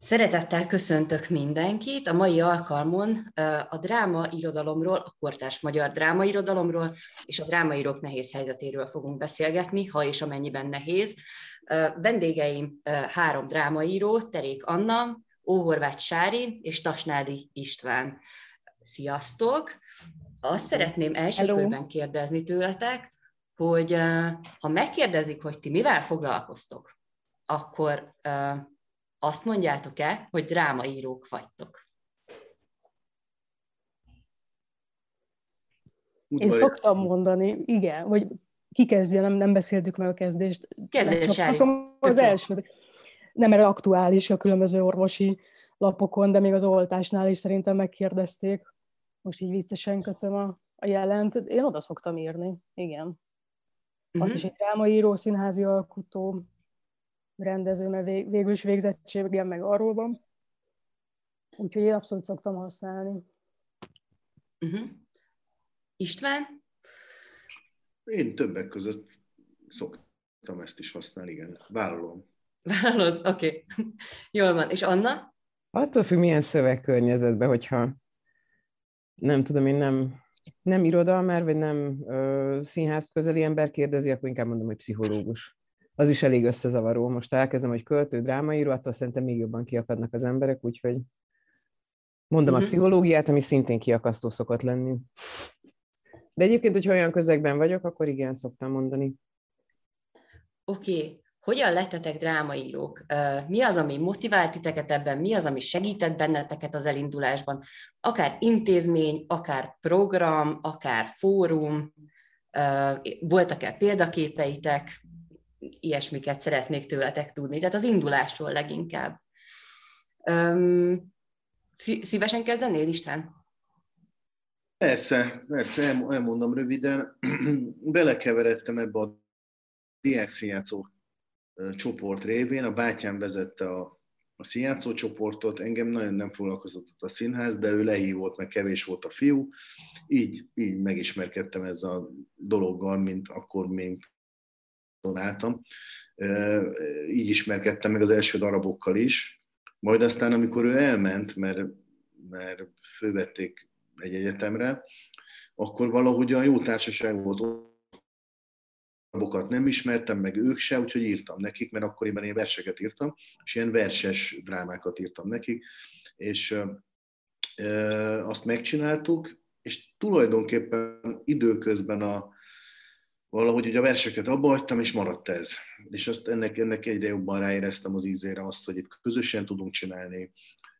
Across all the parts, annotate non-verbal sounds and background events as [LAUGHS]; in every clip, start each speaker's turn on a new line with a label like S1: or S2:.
S1: Szeretettel köszöntök mindenkit. A mai alkalmon a dráma irodalomról, a kortárs magyar dráma irodalomról és a drámaírók nehéz helyzetéről fogunk beszélgetni, ha és amennyiben nehéz. Vendégeim három drámaíró, Terék Anna, Óhorváth Sári és Tasnádi István. Sziasztok! Azt szeretném első Hello. körben kérdezni tőletek, hogy ha megkérdezik, hogy ti mivel foglalkoztok, akkor azt mondjátok-e, hogy drámaírók vagytok?
S2: Én szoktam mondani, igen, vagy ki kezdje, nem, nem beszéltük meg a kezdést.
S1: Kezdje,
S2: Az első. Nem erre aktuális a különböző orvosi lapokon, de még az oltásnál is szerintem megkérdezték. Most így viccesen kötöm a, a jelent. Én oda szoktam írni, igen. Uh-huh. Azt is egy drámaíró, színházi alkotó, rendező, mert vég, végül is végzettségem meg arról van. Úgyhogy én abszolút szoktam használni.
S1: Uh-huh. István?
S3: Én többek között szoktam ezt is használni, igen. Vállalom.
S1: Vállalod? Oké. Okay. Jól van. És Anna?
S4: Attól függ, milyen szövegkörnyezetben, hogyha nem tudom, én nem, nem irodalmár, vagy nem ö, színház közeli ember kérdezi, akkor inkább mondom, hogy pszichológus az is elég összezavaró. Most elkezdem, hogy költő, drámaíró, attól szerintem még jobban kiakadnak az emberek, úgyhogy mondom a mhm. pszichológiát, ami szintén kiakasztó szokott lenni. De egyébként, hogyha olyan közegben vagyok, akkor igen, szoktam mondani.
S1: Oké, okay. hogyan lettetek drámaírók? Mi az, ami motivált titeket ebben? Mi az, ami segített benneteket az elindulásban? Akár intézmény, akár program, akár fórum, voltak-e példaképeitek? Ilyesmiket szeretnék tőletek tudni, tehát az indulásról leginkább. Um, szívesen kezdenél, István?
S3: Persze, persze, elmondom röviden. [CLEARS THROAT] Belekeveredtem ebbe a diákszínjátszó csoport révén, a bátyám vezette a, a színjátszó csoportot, engem nagyon nem foglalkozott a színház, de ő lehívott, meg kevés volt a fiú, így, így megismerkedtem ezzel a dologgal, mint akkor, mint donáltam. Így ismerkedtem meg az első darabokkal is. Majd aztán, amikor ő elment, mert, mert fővették egy egyetemre, akkor valahogy a jó társaság volt darabokat nem ismertem, meg ők se, úgyhogy írtam nekik, mert akkoriban én verseket írtam, és ilyen verses drámákat írtam nekik, és azt megcsináltuk, és tulajdonképpen időközben a, valahogy ugye a verseket abba hagytam, és maradt ez. És azt ennek, ennek egyre jobban ráéreztem az ízére azt, hogy itt közösen tudunk csinálni,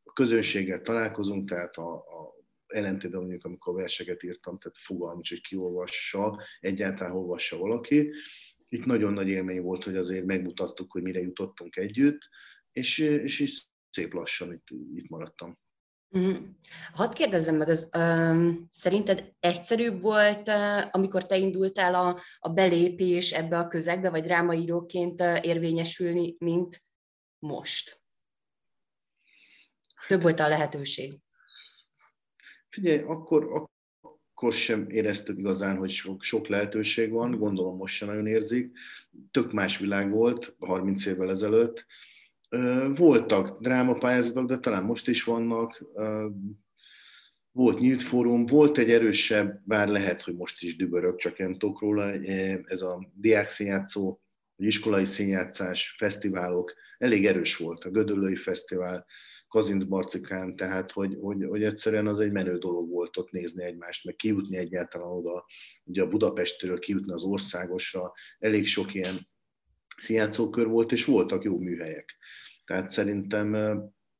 S3: a közönséggel találkozunk, tehát a, a ellentétben mondjuk, amikor verseket írtam, tehát fogalmam hogy kiolvassa, egyáltalán olvassa valaki. Itt nagyon nagy élmény volt, hogy azért megmutattuk, hogy mire jutottunk együtt, és, és így szép lassan itt, itt maradtam.
S1: Uh-huh. Hadd kérdezzem meg, az, um, szerinted egyszerűbb volt, uh, amikor te indultál a, a belépés ebbe a közegbe, vagy drámaíróként uh, érvényesülni, mint most? Több volt a lehetőség.
S3: Figyelj, akkor, akkor sem éreztük igazán, hogy sok, sok lehetőség van, gondolom most sem nagyon érzik. Tök más világ volt 30 évvel ezelőtt voltak drámapályázatok, de talán most is vannak. Volt nyílt fórum, volt egy erősebb, bár lehet, hogy most is dübörök, csak nem tudok róla, ez a diák színjátszó, iskolai színjátszás, fesztiválok, elég erős volt. A Gödöllői Fesztivál, Kazinc Barcikán, tehát hogy, hogy, hogy egyszerűen az egy menő dolog volt ott nézni egymást, meg kijutni egyáltalán oda, ugye a Budapestről kijutni az országosra, elég sok ilyen színjátszókör volt, és voltak jó műhelyek. Tehát szerintem,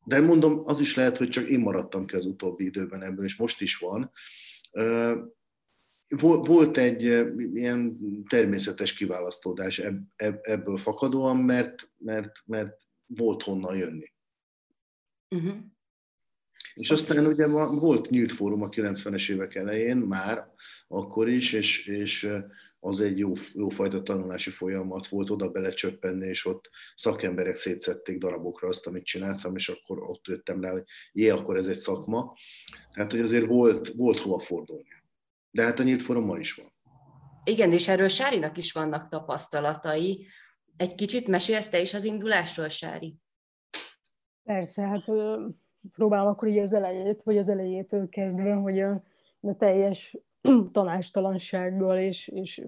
S3: de mondom, az is lehet, hogy csak én maradtam ki az utóbbi időben ebből, és most is van. Volt egy ilyen természetes kiválasztódás ebből fakadóan, mert, mert, mert volt honnan jönni. Uh-huh. És aztán ugye volt nyílt fórum a 90-es évek elején, már akkor is, és, és az egy jó, jó fajta tanulási folyamat volt, oda belecsöppenni, és ott szakemberek szétszették darabokra azt, amit csináltam, és akkor ott jöttem rá, hogy jé, akkor ez egy szakma. Tehát, hogy azért volt, volt hova fordulni. De hát a nyílt forummal is van.
S1: Igen, és erről Sárinak is vannak tapasztalatai. Egy kicsit mesélsz te is az indulásról, Sári?
S2: Persze, hát próbálom akkor így az elejét, vagy az elejétől kezdve, hogy a, a teljes [CLEARS THROAT] tanástalansággal és, és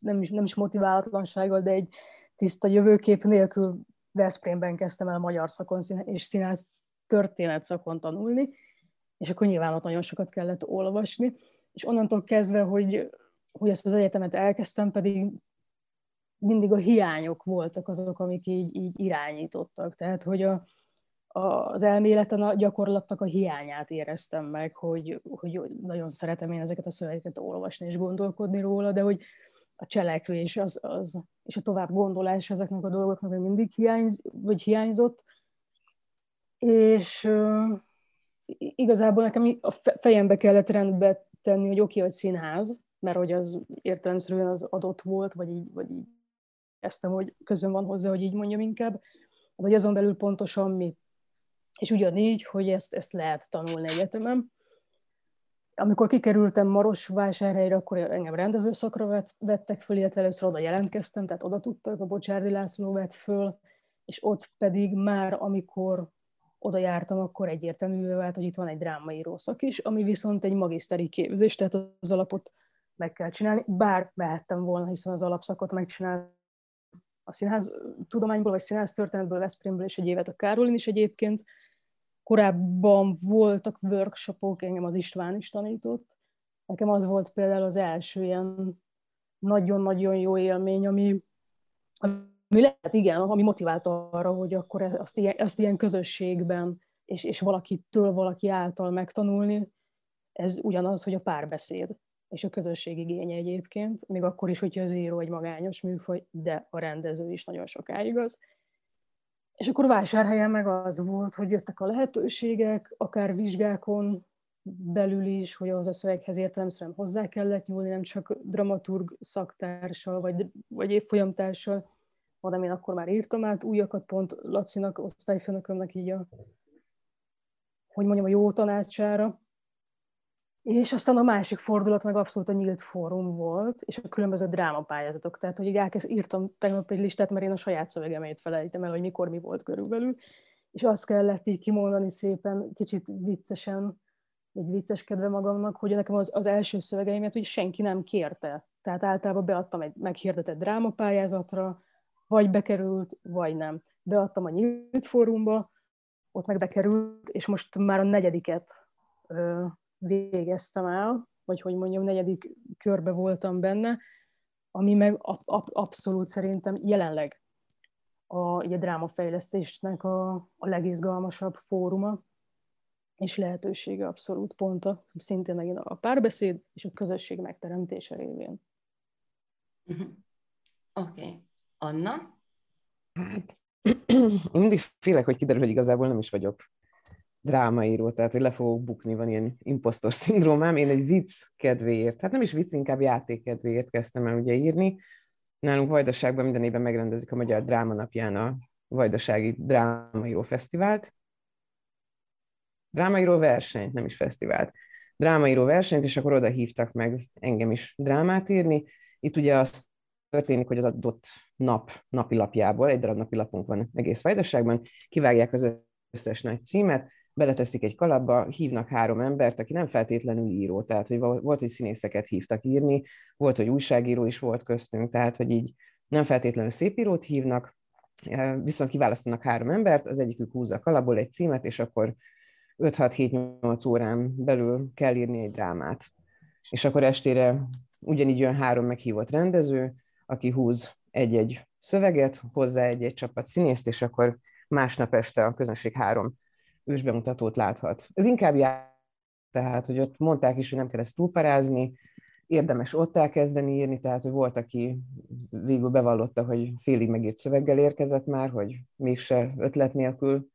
S2: nem, is, nem is motiválatlansággal, de egy tiszta jövőkép nélkül Veszprémben kezdtem el magyar szakon és színász történet szakon tanulni, és akkor nyilván ott nagyon sokat kellett olvasni, és onnantól kezdve, hogy, hogy ezt az egyetemet elkezdtem, pedig mindig a hiányok voltak azok, amik így, így irányítottak. Tehát, hogy a, az elméleten a gyakorlatnak a hiányát éreztem meg, hogy, hogy nagyon szeretem én ezeket a szövegeket olvasni és gondolkodni róla, de hogy a cselekvés az, az, és a tovább gondolás ezeknek a dolgoknak még mindig hiányz, vagy hiányzott. És uh, igazából nekem a fejembe kellett rendbe tenni, hogy oké, okay, hogy színház, mert hogy az értelemszerűen az adott volt, vagy így, vagy így eztem, hogy közön van hozzá, hogy így mondjam inkább, hogy azon belül pontosan mi. És ugyanígy, hogy ezt, ezt lehet tanulni egyetemen. Amikor kikerültem Marosvásárhelyre, akkor engem rendezőszakra vett, vettek föl, illetve először oda jelentkeztem, tehát oda tudtak, a Bocsárdi László vett föl, és ott pedig már, amikor oda jártam, akkor egyértelművé vált, hogy itt van egy drámaíró szak is, ami viszont egy magiszteri képzés, tehát az alapot meg kell csinálni, bár mehettem volna, hiszen az alapszakot megcsináltam a színház tudományból, vagy színház történetből, Veszprémből, és egy évet a Károlin is egyébként. Korábban voltak workshopok, engem az István is tanított. Nekem az volt például az első ilyen nagyon-nagyon jó élmény, ami, ami lehet, igen, ami motivált arra, hogy akkor azt ilyen, azt ilyen közösségben, és, és valakitől, valaki által megtanulni, ez ugyanaz, hogy a párbeszéd és a közösség igénye egyébként, még akkor is, hogyha az író egy magányos műfaj, de a rendező is nagyon sokáig az. És akkor vásárhelyen meg az volt, hogy jöttek a lehetőségek, akár vizsgákon belül is, hogy ahhoz a szöveghez értelemszerűen hozzá kellett nyúlni, nem csak dramaturg szaktársal, vagy, vagy évfolyamtársal, hanem én akkor már írtam át újakat, pont Lacinak, osztályfőnökömnek így a, hogy mondjam, a jó tanácsára, és aztán a másik fordulat meg abszolút a nyílt fórum volt, és a különböző drámapályázatok. Tehát, hogy így elkezd, írtam tegnap egy listát, mert én a saját szövegemét felejtem el, hogy mikor mi volt körülbelül, és azt kellett így kimondani szépen, kicsit viccesen, egy vicceskedve magamnak, hogy nekem az, az első szövegeimet hogy senki nem kérte. Tehát általában beadtam egy meghirdetett drámapályázatra, vagy bekerült, vagy nem. Beadtam a nyílt fórumba, ott meg bekerült, és most már a negyediket végeztem el, vagy hogy mondjam, negyedik körbe voltam benne, ami meg ab- abszolút szerintem jelenleg a, a drámafejlesztésnek a, a legizgalmasabb fóruma, és lehetősége abszolút ponta, szintén megint a párbeszéd és a közösség megteremtése révén. [LAUGHS]
S1: Oké. Okay. Anna?
S4: Hát, [CLEARS THROAT] mindig félek, hogy kiderül, hogy igazából nem is vagyok drámaíró, tehát hogy le fogok bukni, van ilyen impostor szindrómám. Én egy vicc kedvéért, hát nem is vicc, inkább játék kedvéért kezdtem el ugye írni. Nálunk Vajdaságban minden évben megrendezik a Magyar Dráma Napján a Vajdasági Drámaíró Fesztivált. Drámaíró versenyt, nem is fesztivált. Drámaíró versenyt, és akkor oda hívtak meg engem is drámát írni. Itt ugye az történik, hogy az adott nap napilapjából, egy darab napilapunk van egész Vajdaságban, kivágják az összes nagy címet, beleteszik egy kalapba, hívnak három embert, aki nem feltétlenül író, tehát hogy volt, hogy színészeket hívtak írni, volt, hogy újságíró is volt köztünk, tehát hogy így nem feltétlenül szépírót hívnak, viszont kiválasztanak három embert, az egyikük húzza a kalapból egy címet, és akkor 5-6-7-8 órán belül kell írni egy drámát. És akkor estére ugyanígy jön három meghívott rendező, aki húz egy-egy szöveget, hozzá egy-egy csapat színészt, és akkor másnap este a közönség három ősbemutatót láthat. Ez inkább jár, tehát, hogy ott mondták is, hogy nem kell ezt túlparázni, érdemes ott elkezdeni írni, tehát, hogy volt, aki végül bevallotta, hogy félig megírt szöveggel érkezett már, hogy mégse ötlet nélkül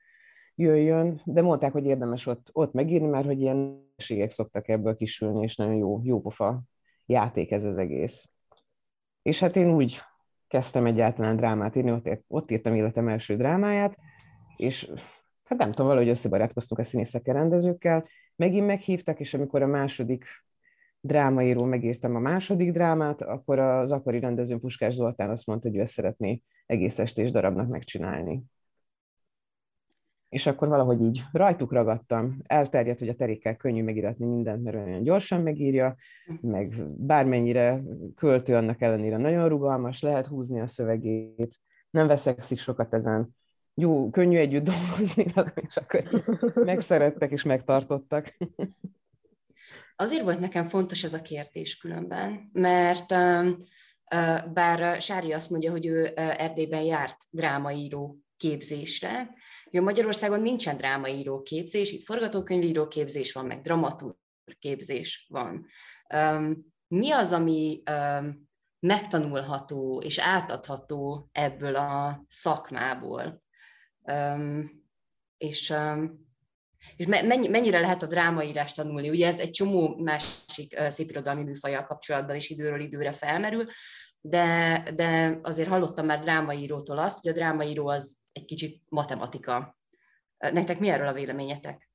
S4: jöjjön, de mondták, hogy érdemes ott, ott megírni, mert hogy ilyen ségek szoktak ebből kisülni, és nagyon jó, jó pofa játék ez az egész. És hát én úgy kezdtem egyáltalán drámát írni, ott, ott írtam életem első drámáját, és hát nem tudom, valahogy összebarátkoztunk a színészekkel, rendezőkkel, megint meghívtak, és amikor a második drámaíró megírtam a második drámát, akkor az akkori rendezőn Puskás Zoltán azt mondta, hogy ő ezt szeretné egész estés darabnak megcsinálni. és akkor valahogy így rajtuk ragadtam. Elterjedt, hogy a terékkel könnyű megiratni mindent, mert olyan gyorsan megírja, meg bármennyire költő annak ellenére nagyon rugalmas, lehet húzni a szövegét, nem veszekszik sokat ezen. Jó, könnyű együtt dolgozni, és akkor megszerettek és megtartottak.
S1: Azért volt nekem fontos ez a kérdés különben, mert bár Sári azt mondja, hogy ő Erdélyben járt drámaíró képzésre. Ugye Magyarországon nincsen drámaíró képzés, itt forgatókönyvíró képzés van, meg dramaturg képzés van. Mi az, ami megtanulható és átadható ebből a szakmából? És és mennyi, mennyire lehet a drámaírást tanulni? Ugye ez egy csomó másik szépirodalmi műfajjal kapcsolatban is időről időre felmerül, de, de azért hallottam már drámaírótól azt, hogy a drámaíró az egy kicsit matematika. Nektek mi erről a véleményetek?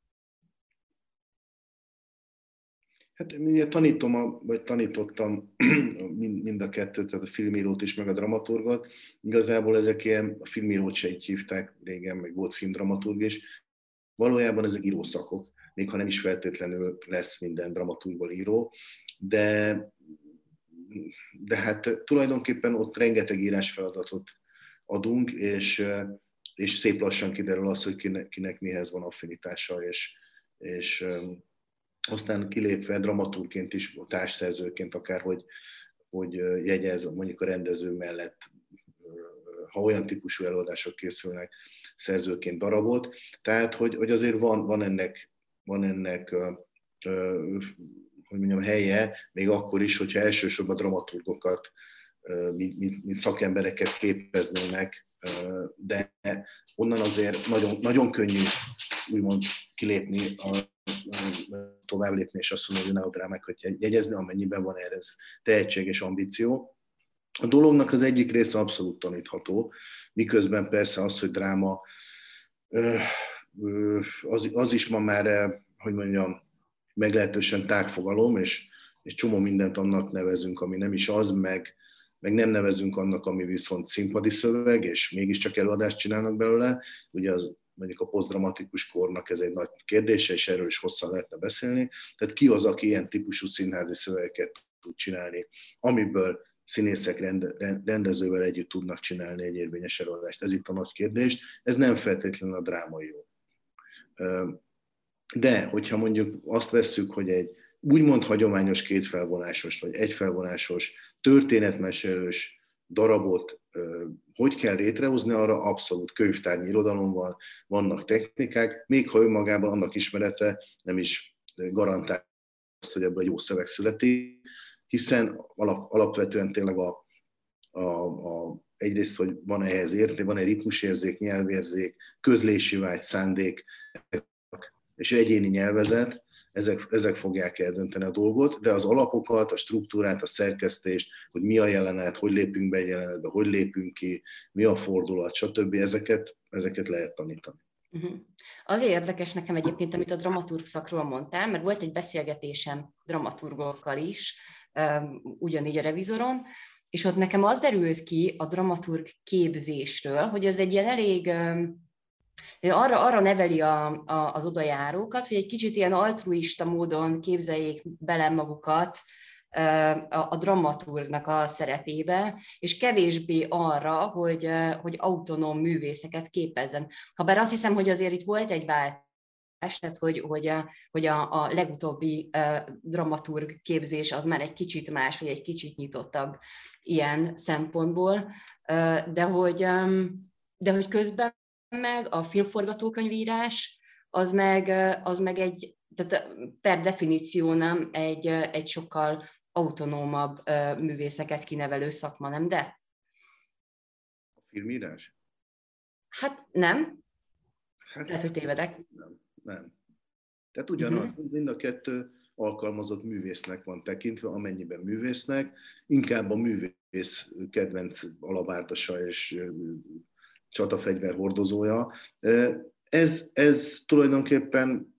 S3: Hát ugye tanítom, a, vagy tanítottam [CLEARS THROAT] mind, a kettőt, tehát a filmírót is, meg a dramaturgot. Igazából ezek ilyen, a filmírót se így hívták régen, meg volt filmdramaturg is. Valójában ezek írószakok, még ha nem is feltétlenül lesz minden dramaturgból író, de, de hát tulajdonképpen ott rengeteg írásfeladatot adunk, és, és szép lassan kiderül az, hogy kinek, kinek mihez van affinitása, és, és aztán kilépve dramaturként is, társszerzőként akár, hogy, hogy jegyez mondjuk a rendező mellett, ha olyan típusú előadások készülnek, szerzőként darabot. Tehát, hogy, hogy azért van, van ennek, van ennek hogy mondjam, helye, még akkor is, hogyha elsősorban dramaturgokat, mint, mint, mint szakembereket képeznének, de onnan azért nagyon, nagyon könnyű úgymond kilépni, a, tovább lépni, és azt mondani, hogy neodrámákat jegyezni, amennyiben van erre tehetség és ambíció. A dolognak az egyik része abszolút tanítható, miközben persze az, hogy dráma, az, az is ma már, hogy mondjam, meglehetősen tágfogalom, és, és csomó mindent annak nevezünk, ami nem is az, meg, meg nem nevezünk annak, ami viszont színpadi szöveg, és mégiscsak előadást csinálnak belőle. Ugye az mondjuk a posztdramatikus kornak ez egy nagy kérdése, és erről is hosszan lehetne beszélni. Tehát ki az, aki ilyen típusú színházi szövegeket tud csinálni, amiből színészek rendezővel együtt tudnak csinálni egy érvényes előadást. Ez itt a nagy kérdés. Ez nem feltétlenül a drámai De, hogyha mondjuk azt vesszük, hogy egy úgymond hagyományos kétfelvonásos, vagy egyfelvonásos, történetmesélős darabot hogy kell létrehozni, arra abszolút könyvtárnyi irodalom van, vannak technikák, még ha önmagában annak ismerete nem is garantál azt, hogy ebből jó szöveg születik, hiszen alap, alapvetően tényleg a, a, a, egyrészt, hogy van ehhez érté, van egy ritmusérzék, nyelvérzék, közlési vágy, szándék, és egyéni nyelvezet, ezek, ezek fogják eldönteni a dolgot, de az alapokat, a struktúrát, a szerkesztést, hogy mi a jelenet, hogy lépünk be egy jelenetbe, hogy lépünk ki, mi a fordulat, stb. ezeket, ezeket lehet tanítani.
S1: Uh-huh. Érdekes nekem egyébként, amit a dramaturg szakról mondtál, mert volt egy beszélgetésem dramaturgokkal is, ugyanígy a revizoron, és ott nekem az derült ki a dramaturg képzésről, hogy ez egy ilyen elég arra, arra neveli a, a, az odajárókat, hogy egy kicsit ilyen altruista módon képzeljék bele magukat a, a dramaturgnak a szerepébe, és kevésbé arra, hogy, hogy autonóm művészeket képezzen. Habár azt hiszem, hogy azért itt volt egy vált tehát hogy, hogy, hogy a, a legutóbbi dramaturg képzés az már egy kicsit más, vagy egy kicsit nyitottabb ilyen szempontból, de hogy, de hogy közben meg a filmforgatókönyvírás, az meg, az meg egy, tehát per definíció nem egy, egy sokkal autonómabb művészeket kinevelő szakma, nem de?
S3: A filmírás?
S1: Hát nem. Hát Lehet, hogy tévedek.
S3: Nem nem. Tehát ugyanaz, uh-huh. mind a kettő alkalmazott művésznek van tekintve, amennyiben művésznek, inkább a művész kedvenc alabárdasa és csatafegyver hordozója. Ez, ez tulajdonképpen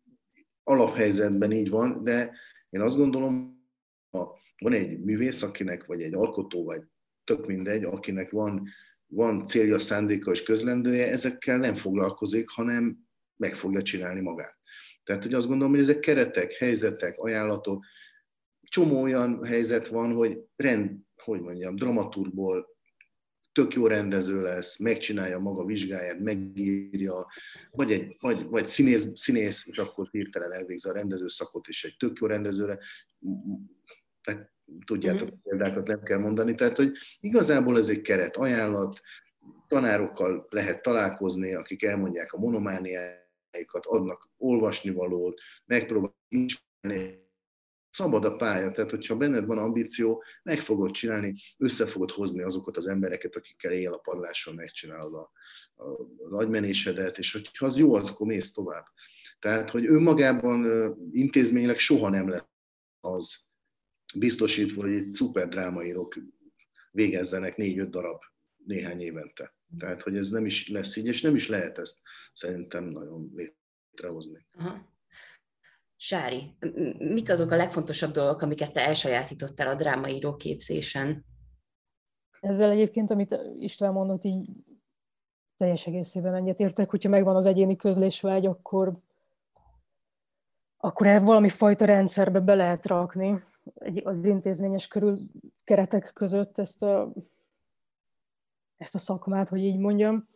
S3: alaphelyzetben így van, de én azt gondolom, ha van egy művész, akinek, vagy egy alkotó, vagy tök mindegy, akinek van, van célja, szándéka és közlendője, ezekkel nem foglalkozik, hanem meg fogja csinálni magát. Tehát, hogy azt gondolom, hogy ezek keretek, helyzetek, ajánlatok, csomó olyan helyzet van, hogy rend, hogy mondjam, dramaturgból tök jó rendező lesz, megcsinálja maga vizsgáját, megírja, vagy, egy, vagy, vagy színész, színész, és akkor hirtelen elvégzi a rendezőszakot, és egy tök jó rendezőre, tehát tudjátok, mm. példákat nem kell mondani, tehát hogy igazából ez egy keret, ajánlat, tanárokkal lehet találkozni, akik elmondják a monomániáikat, adnak olvasnivalót, megpróbálják ismerni szabad a pálya, tehát hogyha benned van ambíció, meg fogod csinálni, össze fogod hozni azokat az embereket, akikkel él a padláson megcsinálod a, a, az agymenésedet, és hogyha az jó, az akkor mész tovább. Tehát, hogy önmagában intézményileg soha nem lesz az biztosítva, hogy szuper drámaírók végezzenek négy-öt darab néhány évente. Tehát, hogy ez nem is lesz így, és nem is lehet ezt szerintem nagyon létrehozni. Aha.
S1: Sári, mik azok a legfontosabb dolgok, amiket te elsajátítottál a drámaíró képzésen?
S2: Ezzel egyébként, amit István mondott, így teljes egészében egyetértek, hogyha megvan az egyéni közlésvágy, akkor, akkor valami fajta rendszerbe be lehet rakni az intézményes körül keretek között ezt a, ezt a szakmát, hogy így mondjam.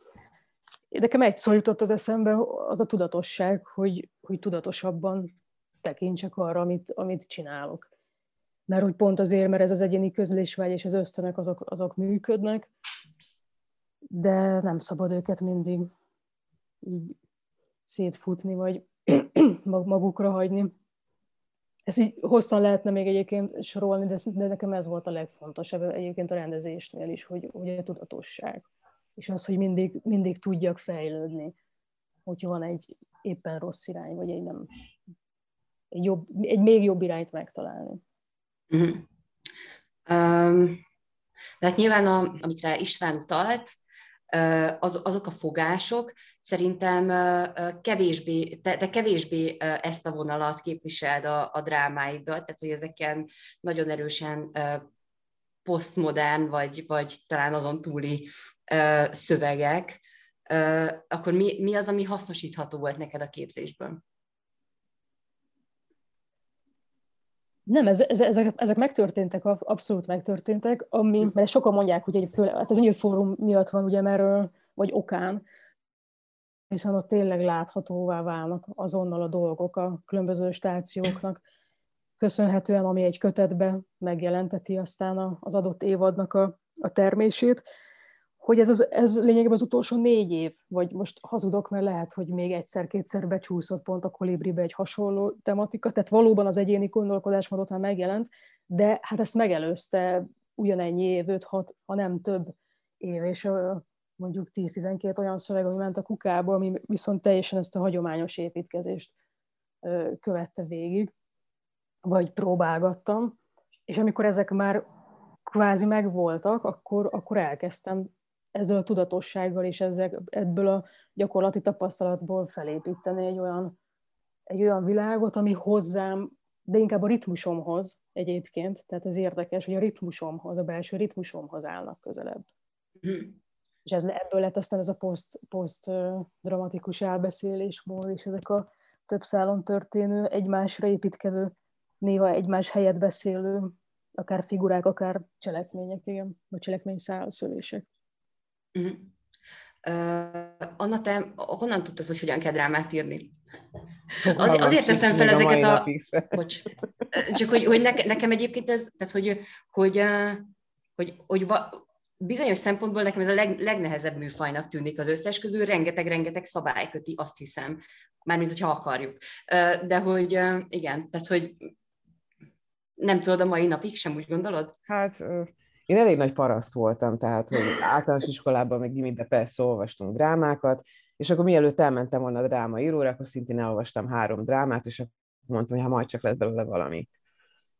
S2: Nekem egy szó jutott az eszembe, az a tudatosság, hogy, hogy tudatosabban tekintsek arra, amit, amit csinálok. Mert hogy pont azért, mert ez az egyéni közlésvágy és az ösztönök azok, azok működnek, de nem szabad őket mindig így szétfutni, vagy [CLEARS THROAT] magukra hagyni. Ezt így hosszan lehetne még egyébként sorolni, de, de nekem ez volt a legfontosabb egyébként a rendezésnél is, hogy, hogy a tudatosság. És az, hogy mindig, mindig tudjak fejlődni, hogyha van egy éppen rossz irány, vagy egy nem, jobb, egy még jobb irányt megtalálni. Uh-huh.
S1: Um, hát nyilván, a, amikre István utalt, az, azok a fogások szerintem kevésbé, de, de kevésbé ezt a vonalat képviseld a, a drámáiddal, tehát hogy ezeken nagyon erősen posztmodern, vagy, vagy talán azon túli szövegek, akkor mi, mi az, ami hasznosítható volt neked a képzésből?
S2: Nem, ez, ez, ezek, ezek megtörténtek, abszolút megtörténtek, ami, hm. mert sokan mondják, hogy egy fő, hát ez egy fórum miatt van, ugye, mert, vagy okán, hiszen ott tényleg láthatóvá válnak azonnal a dolgok a különböző stációknak, köszönhetően, ami egy kötetbe megjelenteti aztán az adott évadnak a, a termését hogy ez, az, ez lényegében az utolsó négy év, vagy most hazudok, mert lehet, hogy még egyszer-kétszer becsúszott pont a kolibribe egy hasonló tematika, tehát valóban az egyéni gondolkodásmódot már megjelent, de hát ezt megelőzte ugyanennyi év, 5-6, ha nem több év, és mondjuk 10-12 olyan szöveg, ami ment a kukába, ami viszont teljesen ezt a hagyományos építkezést követte végig, vagy próbálgattam, és amikor ezek már kvázi megvoltak, akkor, akkor elkezdtem ezzel a tudatossággal és ezek, ebből a gyakorlati tapasztalatból felépíteni egy olyan, egy olyan világot, ami hozzám, de inkább a ritmusomhoz egyébként, tehát ez érdekes, hogy a ritmusomhoz, a belső ritmusomhoz állnak közelebb. És ez, ebből lett aztán ez a poszt, poszt dramatikus elbeszélésmód, és ezek a több szálon történő, egymásra építkező, néha egymás helyet beszélő, akár figurák, akár cselekmények, igen, vagy cselekmény szálszölések.
S1: Uh-huh. Uh, Anna, te honnan tudtad, hogy hogyan kell drámát írni? Az, azért teszem fel ezeket a... Bocs. Csak hogy, hogy neke, nekem egyébként ez, tehát hogy, hogy, hogy, hogy va, bizonyos szempontból nekem ez a leg, legnehezebb műfajnak tűnik az összes közül, rengeteg-rengeteg szabály köti, azt hiszem, mármint, hogyha akarjuk. De hogy igen, tehát hogy nem tudod a mai napig sem, úgy gondolod?
S4: Hát én elég nagy paraszt voltam, tehát hogy általános iskolában, meg gimibe persze olvastunk drámákat, és akkor mielőtt elmentem volna a drámaíróra, akkor szintén elolvastam három drámát, és akkor mondtam, hogy ha majd csak lesz belőle valami.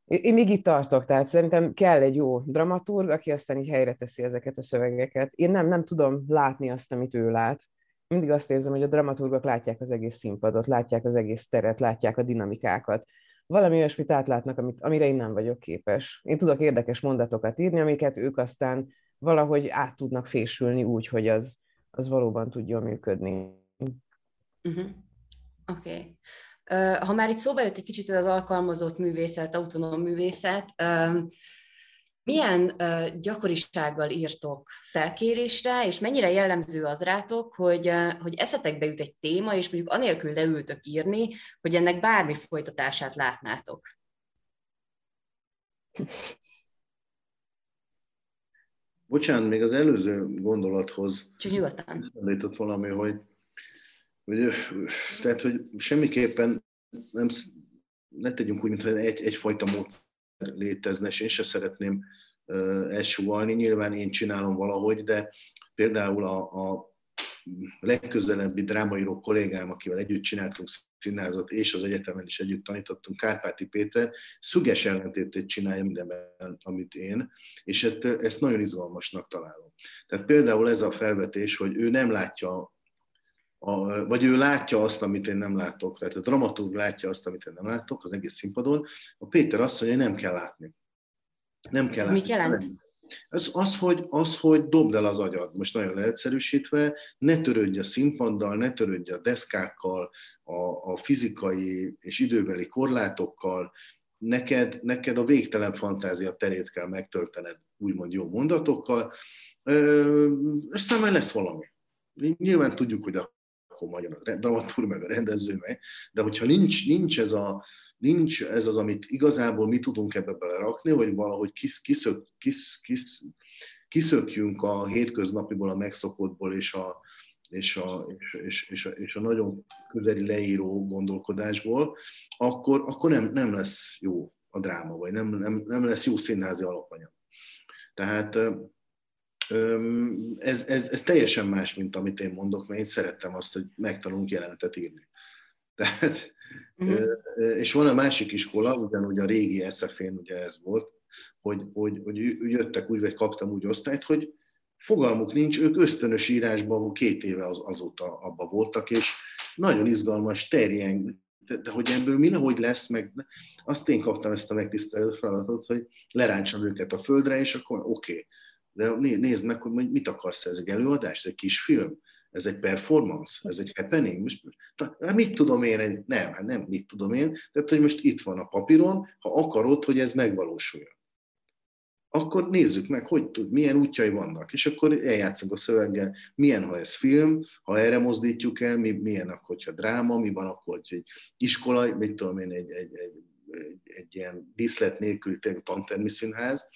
S4: Én még itt tartok, tehát szerintem kell egy jó dramaturg, aki aztán így helyre teszi ezeket a szövegeket. Én nem, nem tudom látni azt, amit ő lát. Mindig azt érzem, hogy a dramaturgok látják az egész színpadot, látják az egész teret, látják a dinamikákat valami olyasmit átlátnak, amit, amire én nem vagyok képes. Én tudok érdekes mondatokat írni, amiket ők aztán valahogy át tudnak fésülni úgy, hogy az, az valóban tudjon működni.
S1: Uh-huh. Oké. Okay. Ha már itt szóba jött egy kicsit az alkalmazott művészet, autonóm művészet, milyen gyakorisággal írtok felkérésre, és mennyire jellemző az rátok, hogy, hogy eszetekbe jut egy téma, és mondjuk anélkül leültök írni, hogy ennek bármi folytatását látnátok?
S3: Bocsánat, még az előző gondolathoz
S1: nyugodtan.
S3: valami, hogy, hogy, tehát, hogy semmiképpen nem, ne tegyünk úgy, mintha egy, egyfajta módszer létezne, és én se szeretném elsúvalni. Nyilván én csinálom valahogy, de például a, a legközelebbi drámaíró kollégám, akivel együtt csináltunk színházat, és az egyetemen is együtt tanítottunk, Kárpáti Péter, szüges ellentétét csinálja mindenben, amit én, és ezt, ezt nagyon izgalmasnak találom. Tehát például ez a felvetés, hogy ő nem látja a, vagy ő látja azt, amit én nem látok. Tehát a dramaturg látja azt, amit én nem látok az egész színpadon. A Péter azt mondja, hogy nem kell látni. Nem kell látni.
S1: Mit jelent?
S3: Az, az, hogy, az, hogy dobd el az agyad, most nagyon leegyszerűsítve, ne törődj a színpaddal, ne törődj a deszkákkal, a, a fizikai és időbeli korlátokkal, neked, neked a végtelen fantázia terét kell megtöltened, úgymond jó mondatokkal, Ö, aztán már lesz valami. Nyilván tudjuk, hogy akkor magyar a dramaturg, meg a rendező, meg, de hogyha nincs, nincs ez a, nincs ez az, amit igazából mi tudunk ebbe belerakni, hogy valahogy kis, kiszök, kis, kis, kiszökjünk a hétköznapiból, a megszokottból és a, és a, és, és, és, a, és a nagyon közeli leíró gondolkodásból, akkor, akkor nem, nem lesz jó a dráma, vagy nem, nem, nem lesz jó színházi alapanyag. Tehát ez, ez, ez teljesen más, mint amit én mondok, mert én szerettem azt, hogy megtanulunk jelentet írni. [LAUGHS] Tehát, uh-huh. És van a másik iskola, ugyanúgy a régi SF-én ugye ez volt, hogy, hogy, hogy jöttek úgy, vagy kaptam úgy osztályt, hogy fogalmuk nincs, ők ösztönös írásban két éve az, azóta abba voltak, és nagyon izgalmas, terjeng, de, de hogy ebből mi hogy lesz, meg azt én kaptam ezt a megtisztelő feladatot, hogy leráncsam őket a földre, és akkor oké, okay. De nézd meg, hogy mit akarsz, ez egy előadás, egy kis film, ez egy performance, ez egy happening. Most, hát mit tudom én, nem, hát nem mit tudom én, tehát hogy most itt van a papíron, ha akarod, hogy ez megvalósuljon. Akkor nézzük meg, hogy tud, milyen útjai vannak, és akkor eljátszunk a szöveggel, milyen, ha ez film, ha erre mozdítjuk el, mi, milyen akkor, hogyha dráma, mi van akkor, hogy egy iskola, mit tudom én, egy, egy, egy, egy, egy ilyen díszlet nélküli tantermi színház,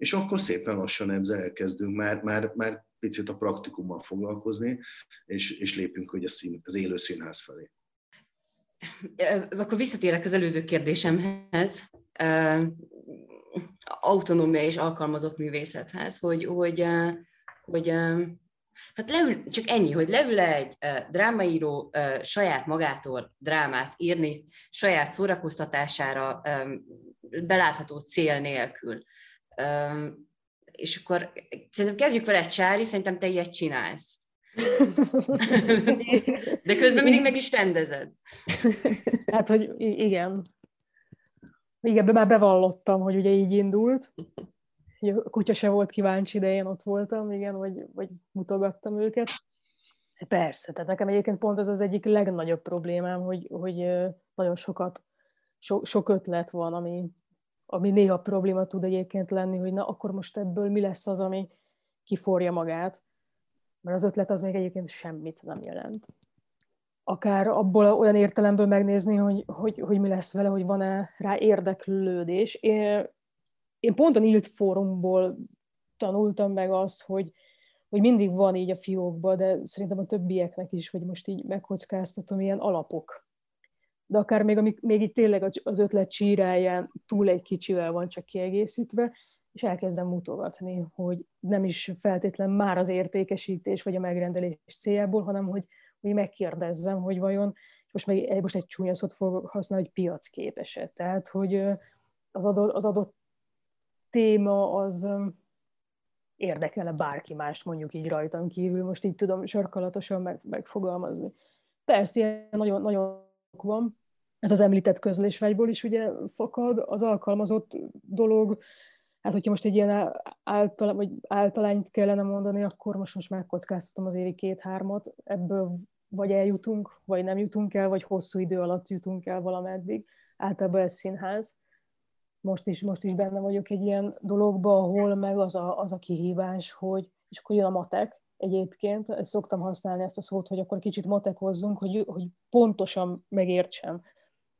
S3: és akkor szépen lassan ezzel elkezdünk már, már, már picit a praktikummal foglalkozni, és, és lépünk hogy a szín, az élő színház felé.
S1: Akkor visszatérek az előző kérdésemhez, autonómia és alkalmazott művészethez, hogy, hogy, hogy hát leül, csak ennyi, hogy leül egy drámaíró saját magától drámát írni, saját szórakoztatására, belátható cél nélkül és akkor szerintem kezdjük vele, Csári, szerintem te ilyet csinálsz. [LAUGHS] De közben mindig meg is rendezed.
S2: Hát, hogy igen. Igen, már bevallottam, hogy ugye így indult. A kutya se volt kíváncsi, de én ott voltam, igen, vagy, vagy mutogattam őket. Persze, tehát nekem egyébként pont ez az egyik legnagyobb problémám, hogy, hogy nagyon sokat, so, sok ötlet van, ami, ami néha probléma tud egyébként lenni, hogy na akkor most ebből mi lesz az, ami kiforja magát, mert az ötlet az még egyébként semmit nem jelent. Akár abból olyan értelemből megnézni, hogy, hogy, hogy mi lesz vele, hogy van-e rá érdeklődés. Én, én pont a nyílt fórumból tanultam meg azt, hogy, hogy mindig van így a fiókban, de szerintem a többieknek is, hogy most így megkockáztatom, ilyen alapok de akár még, amik, még itt tényleg az ötlet csíráján túl egy kicsivel van csak kiegészítve, és elkezdem mutogatni, hogy nem is feltétlen már az értékesítés vagy a megrendelés céljából, hanem hogy, hogy megkérdezzem, hogy vajon, most, meg, most egy csúnya szót fog használni, hogy piacképes Tehát, hogy az adott, az adott téma az érdekelne bárki más mondjuk így rajtam kívül, most így tudom sarkalatosan meg, megfogalmazni. Persze, nagyon, nagyon van, ez az említett közlésvágyból is ugye fakad, az alkalmazott dolog, hát hogyha most egy ilyen által, vagy általányt kellene mondani, akkor most, most megkockáztatom az évi két-hármat, ebből vagy eljutunk, vagy nem jutunk el, vagy hosszú idő alatt jutunk el valameddig. Általában ez színház. Most is, most is benne vagyok egy ilyen dologba, ahol meg az a, az a kihívás, hogy, és akkor jön a matek, egyébként, ezt szoktam használni ezt a szót, hogy akkor kicsit matekozzunk, hogy, hogy pontosan megértsem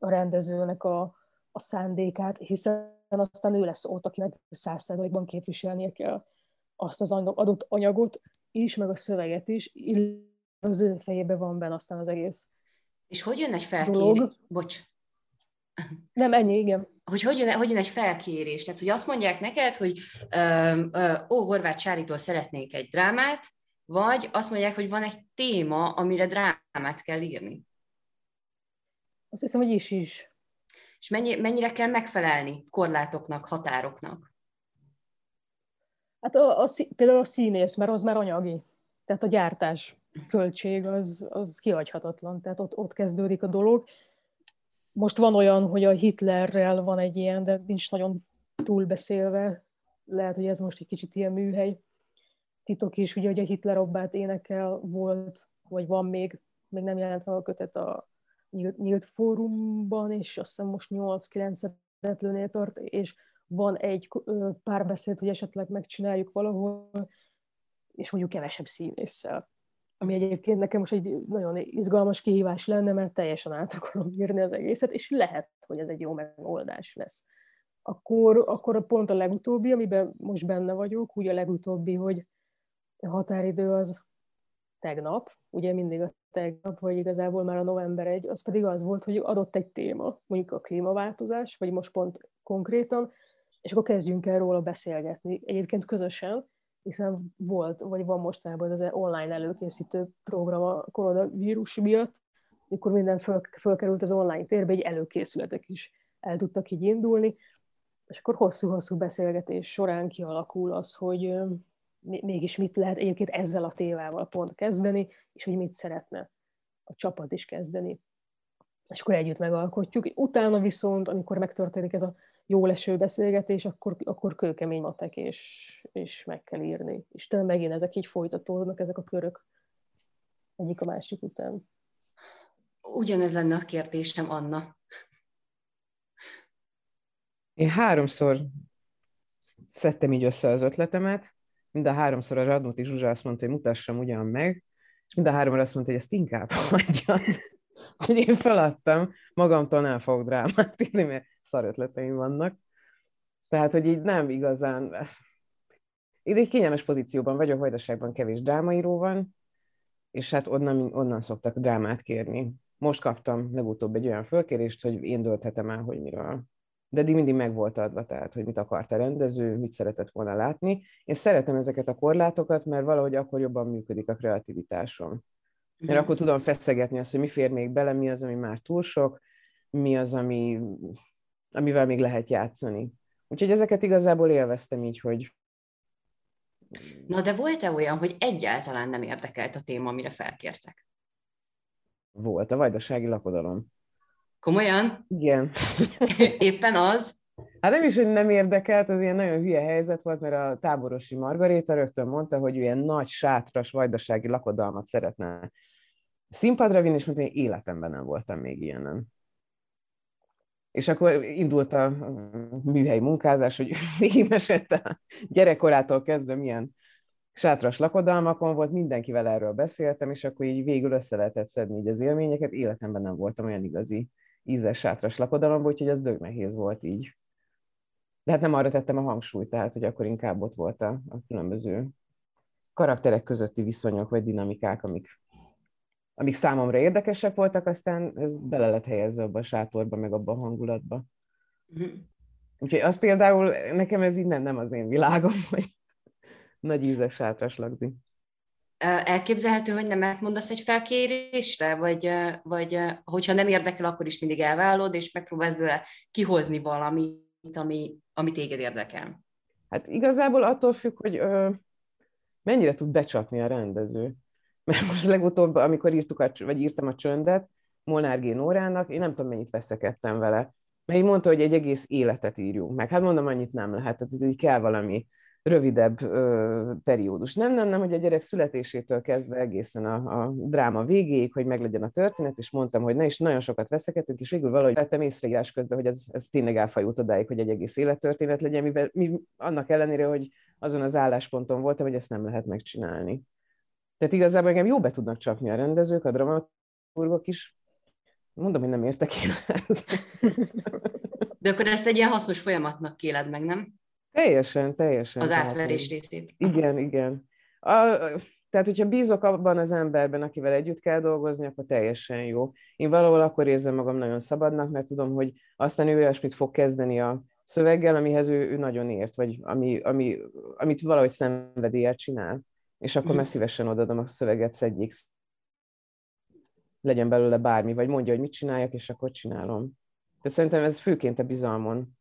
S2: a rendezőnek a, a szándékát, hiszen aztán ő lesz ott, akinek száz százalékban képviselnie kell azt az adott anyagot is, meg a szöveget is, illetve az ő fejében van benne aztán az egész.
S1: És hogy jön egy felkérés? Bocs.
S2: Nem, ennyi, igen.
S1: Hogy hogy jön, hogy jön egy felkérés? Tehát, hogy azt mondják neked, hogy ö, ö, ó, Horváth Sáritól szeretnék egy drámát, vagy azt mondják, hogy van egy téma, amire drámát kell írni.
S2: Azt hiszem, hogy is is.
S1: És mennyi, mennyire kell megfelelni korlátoknak, határoknak?
S2: Hát a, a, például a színész, mert az már anyagi. Tehát a gyártás költség az, az kihagyhatatlan. Tehát ott, ott kezdődik a dolog. Most van olyan, hogy a Hitlerrel van egy ilyen, de nincs nagyon túlbeszélve. Lehet, hogy ez most egy kicsit ilyen műhely titok is, ugye, hogy a Hitler Obbát énekel volt, vagy van még, még nem jelent meg a kötet a nyílt, nyílt fórumban, és azt hiszem most 8-9 szereplőnél tart, és van egy párbeszéd, hogy esetleg megcsináljuk valahol, és mondjuk kevesebb színésszel. Ami egyébként nekem most egy nagyon izgalmas kihívás lenne, mert teljesen át akarom írni az egészet, és lehet, hogy ez egy jó megoldás lesz. Akkor, akkor pont a legutóbbi, amiben most benne vagyok, úgy a legutóbbi, hogy a határidő az tegnap, ugye mindig a tegnap, vagy igazából már a november egy, az pedig az volt, hogy adott egy téma, mondjuk a klímaváltozás, vagy most pont konkrétan, és akkor kezdjünk el róla beszélgetni. Egyébként közösen, hiszen volt, vagy van mostanában az online előkészítő program a koronavírus miatt, amikor minden föl, fölkerült az online térbe, egy előkészületek is el tudtak így indulni, és akkor hosszú-hosszú beszélgetés során kialakul az, hogy mégis mit lehet egyébként ezzel a tévával pont kezdeni, és hogy mit szeretne a csapat is kezdeni. És akkor együtt megalkotjuk. Utána viszont, amikor megtörténik ez a jó leső beszélgetés, akkor, akkor kőkemény matek, és, és meg kell írni. És tényleg megint ezek így folytatódnak, ezek a körök egyik a másik után.
S1: Ugyanez lenne a kérdésem, Anna.
S4: Én háromszor szedtem így össze az ötletemet, mind a háromszor a Radnóti Zsuzsa azt mondta, hogy mutassam ugyan meg, és mind a háromra azt mondta, hogy ezt inkább [LAUGHS] hagyjad. Úgyhogy én feladtam, magamtól nem fogok drámát írni, mert szar ötleteim vannak. Tehát, hogy így nem igazán... Itt egy kényelmes pozícióban vagyok, Vajdaságban kevés drámaíró van, és hát onnan, onnan szoktak drámát kérni. Most kaptam legutóbb egy olyan fölkérést, hogy én dölthetem el, hogy miről de eddig mindig meg volt adva, tehát hogy mit akart a rendező, mit szeretett volna látni. Én szeretem ezeket a korlátokat, mert valahogy akkor jobban működik a kreativitásom. Mert mm. akkor tudom feszegetni azt, hogy mi fér még bele, mi az, ami már túl sok, mi az, ami, amivel még lehet játszani. Úgyhogy ezeket igazából élveztem így, hogy...
S1: Na de volt-e olyan, hogy egyáltalán nem érdekelt a téma, amire felkértek?
S4: Volt, a vajdasági lakodalom.
S1: Komolyan?
S4: Igen. [LAUGHS]
S1: Éppen az?
S4: Hát nem is, hogy nem érdekelt, az ilyen nagyon hülye helyzet volt, mert a táborosi Margaréta rögtön mondta, hogy ilyen nagy, sátras, vajdasági lakodalmat szeretne színpadra vinni, és mondta, hogy életemben nem voltam még ilyenen. És akkor indult a műhely munkázás, hogy [LAUGHS] végigmesette a gyerekkorától kezdve milyen sátras lakodalmakon volt, mindenkivel erről beszéltem, és akkor így végül össze lehetett szedni így az élményeket. Életemben nem voltam olyan igazi ízes sátras lakodalomba, úgyhogy az dög nehéz volt így. De hát nem arra tettem a hangsúlyt, tehát hogy akkor inkább ott volt a, a különböző karakterek közötti viszonyok vagy dinamikák, amik, amik számomra érdekesek voltak, aztán ez bele lett helyezve abba a sátorba, meg abba a hangulatba. Mm-hmm. Úgyhogy az például, nekem ez így nem, nem az én világom, [LAUGHS] hogy nagy ízes sátras lagzi.
S1: Elképzelhető, hogy nem mondasz egy felkérésre, vagy, vagy hogyha nem érdekel, akkor is mindig elvállalod, és megpróbálsz belőle kihozni valamit, ami, ami téged érdekel.
S4: Hát igazából attól függ, hogy ö, mennyire tud becsapni a rendező. [LAUGHS] Mert most legutóbb, amikor írtuk a, vagy írtam a csöndet, Molnár G. Nórának, én nem tudom, mennyit veszekedtem vele. Mert így mondta, hogy egy egész életet írjunk meg. Hát mondom, annyit nem lehet, tehát ez így kell valami rövidebb ö, periódus. Nem, nem, nem, hogy a gyerek születésétől kezdve egészen a, a dráma végéig, hogy meglegyen a történet, és mondtam, hogy ne is nagyon sokat veszekedtünk, és végül valahogy vettem észreírás közben, hogy ez, ez tényleg elfajult odáig, hogy egy egész élettörténet legyen, mivel mi, annak ellenére, hogy azon az állásponton voltam, hogy ezt nem lehet megcsinálni. Tehát igazából engem jó be tudnak csapni a rendezők, a dramaturgok is. Mondom, hogy nem értek én
S1: De akkor ezt egy ilyen hasznos folyamatnak kéled meg, nem?
S4: Teljesen, teljesen.
S1: Az átverés részét.
S4: Igen, igen. A, tehát, hogyha bízok abban az emberben, akivel együtt kell dolgozni, akkor teljesen jó. Én valahol akkor érzem magam nagyon szabadnak, mert tudom, hogy aztán ő olyasmit fog kezdeni a szöveggel, amihez ő, ő nagyon ért, vagy ami, ami, amit valahogy szenvedéllyel csinál. És akkor már szívesen odadom a szöveget szedjék. Legyen belőle bármi, vagy mondja, hogy mit csináljak, és akkor csinálom. De szerintem ez főként a bizalmon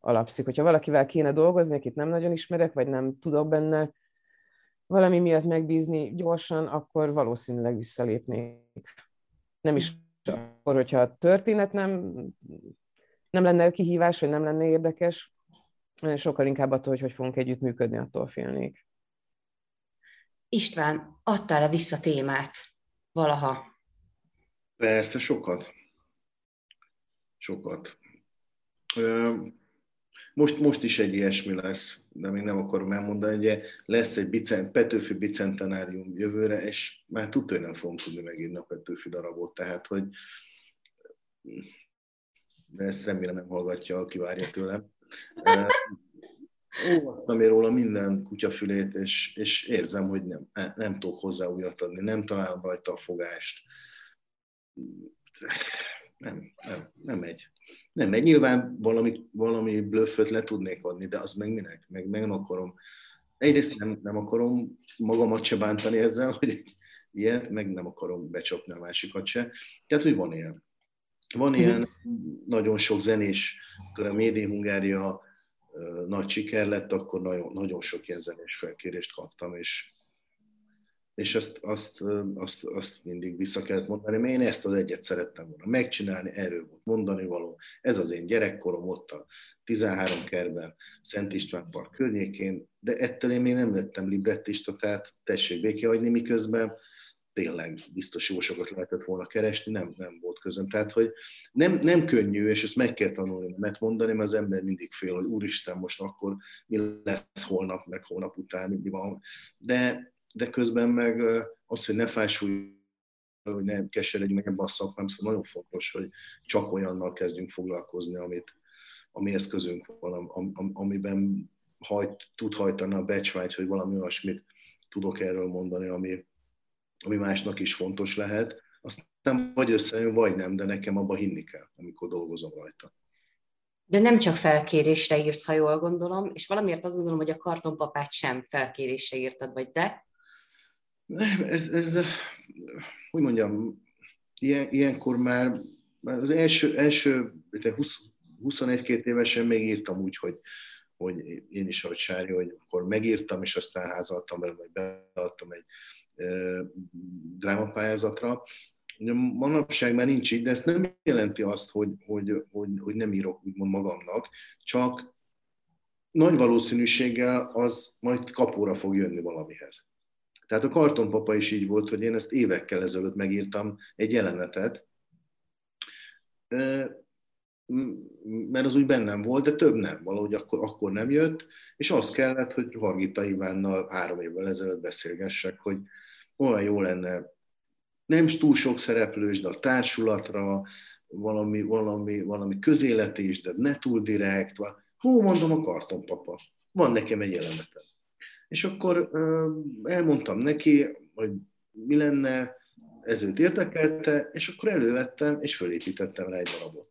S4: alapszik. Hogyha valakivel kéne dolgozni, akit nem nagyon ismerek, vagy nem tudok benne valami miatt megbízni gyorsan, akkor valószínűleg visszalépnék. Nem is akkor, hogyha a történet nem, nem lenne kihívás, vagy nem lenne érdekes, sokkal inkább attól, hogy hogy fogunk együtt működni, attól félnék.
S1: István, adtál-e vissza témát valaha?
S3: Persze, sokat. Sokat. Most, most is egy ilyesmi lesz, de még nem akarom elmondani, hogy lesz egy Bicent, Petőfi bicentenárium jövőre, és már tudja, hogy nem fogom tudni megírni a Petőfi darabot, tehát, hogy de ezt remélem nem hallgatja, aki várja tőlem. Olvastam én róla minden kutyafülét, és, és érzem, hogy nem, nem tudok hozzá újat adni, nem találom rajta a fogást. Nem, nem, nem megy. Nem megy. Nyilván valami, valami blöfföt le tudnék adni, de az meg minek? Meg, meg nem akarom. Egyrészt nem, nem akarom magamat se bántani ezzel, hogy ilyet, meg nem akarom becsapni a másikat se. Tehát, hogy van ilyen. Van ilyen, nagyon sok zenés, akkor a Médi Hungária nagy siker lett, akkor nagyon, nagyon sok ilyen zenés felkérést kaptam, és, és azt, azt, azt, azt mindig vissza kellett mondani, mert én ezt az egyet szerettem volna megcsinálni, erről volt mondani való. Ez az én gyerekkorom ott a 13 kerben, Szent István Park környékén, de ettől én még nem lettem librettista, tehát tessék béké hagyni, miközben tényleg biztos jó sokat lehetett volna keresni, nem, nem volt közöm. Tehát, hogy nem, nem könnyű, és ezt meg kell tanulni, mert mondani, mert az ember mindig fél, hogy úristen, most akkor mi lesz holnap, meg holnap után, mi van. De, de közben meg az, hogy ne fásulj, hogy ne keseredjünk meg ebben a szakmában, szóval nagyon fontos, hogy csak olyannal kezdjünk foglalkozni, amit, ami eszközünk van, am, am, amiben hajt, tud hajtani a becsvágy, hogy valami olyasmit tudok erről mondani, ami, ami másnak is fontos lehet, aztán vagy összejön, vagy nem, de nekem abba hinni kell, amikor dolgozom rajta.
S1: De nem csak felkérésre írsz, ha jól gondolom, és valamiért azt gondolom, hogy a kartonpapát sem felkérésre írtad, vagy te?
S3: Nem, ez, ez hogy mondjam, ilyen, ilyenkor már az első, első 21-2 évesen még írtam úgy, hogy, hogy én is, ahogy Sári, hogy akkor megírtam, és aztán házaltam vele, vagy beadtam egy drámapályázatra. Manapság már nincs így, de ez nem jelenti azt, hogy, hogy, hogy, hogy nem írok úgymond magamnak, csak nagy valószínűséggel az majd kapóra fog jönni valamihez. Tehát a kartonpapa is így volt, hogy én ezt évekkel ezelőtt megírtam egy jelenetet, mert az úgy bennem volt, de több nem, valahogy akkor, akkor nem jött, és az kellett, hogy Hargita Ivánnal három évvel ezelőtt beszélgessek, hogy olyan jó lenne, nem túl sok szereplős, de a társulatra, valami, valami, valami közéletés, de ne túl direkt. Hú, mondom, a kartonpapa. Van nekem egy jelenetem. És akkor elmondtam neki, hogy mi lenne, ez őt érdekelte, és akkor elővettem, és fölépítettem rá egy darabot.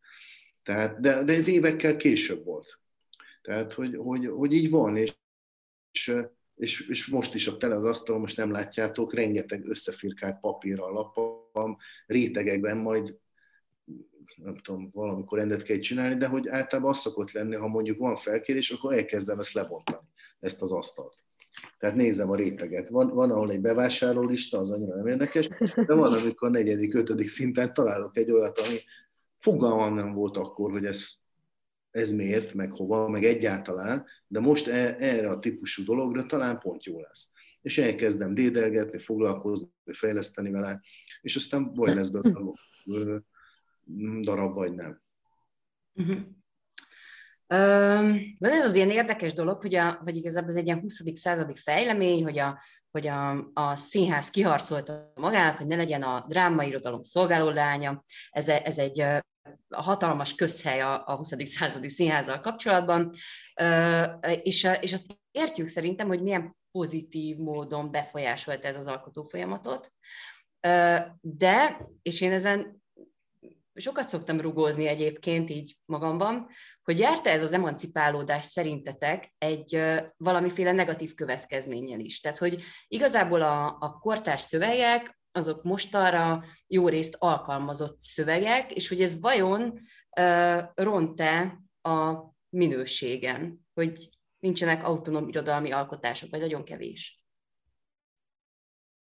S3: Tehát, de, de ez évekkel később volt. Tehát, hogy, hogy, hogy így van, és, és és, és most is a tele az asztalon, most nem látjátok, rengeteg összefirkált papírra a lapom, rétegekben majd nem tudom, valamikor rendet kell csinálni, de hogy általában az szokott lenni, ha mondjuk van felkérés, akkor elkezdem ezt lebontani, ezt az asztalt. Tehát nézem a réteget. Van, van ahol egy bevásárló lista, az annyira nem érdekes, de van, amikor negyedik, ötödik szinten találok egy olyat, ami fogalmam nem volt akkor, hogy ez, ez miért, meg hova, meg egyáltalán, de most e, erre a típusú dologra talán pont jó lesz. És elkezdem dédelgetni, foglalkozni, fejleszteni vele, és aztán vagy lesz belőle [CLEARS THROAT] darab, vagy nem.
S1: Uh-huh. Van ez az ilyen érdekes dolog, hogy a, vagy igazából ez egy ilyen 20. századi fejlemény, hogy a, hogy a, a színház kiharcolta magának, hogy ne legyen a drámairodalom szolgáló lánya. Ez, ez egy hatalmas közhely a, a 20. századi színházzal kapcsolatban, és, és azt értjük szerintem, hogy milyen pozitív módon befolyásolta ez az alkotó folyamatot. De, és én ezen sokat szoktam rugózni egyébként így magamban, hogy járta ez az emancipálódás szerintetek egy valamiféle negatív következménnyel is. Tehát, hogy igazából a, a kortárs szövegek, azok mostanra jó részt alkalmazott szövegek, és hogy ez vajon uh, ront-e a minőségen, hogy nincsenek autonóm irodalmi alkotások, vagy nagyon kevés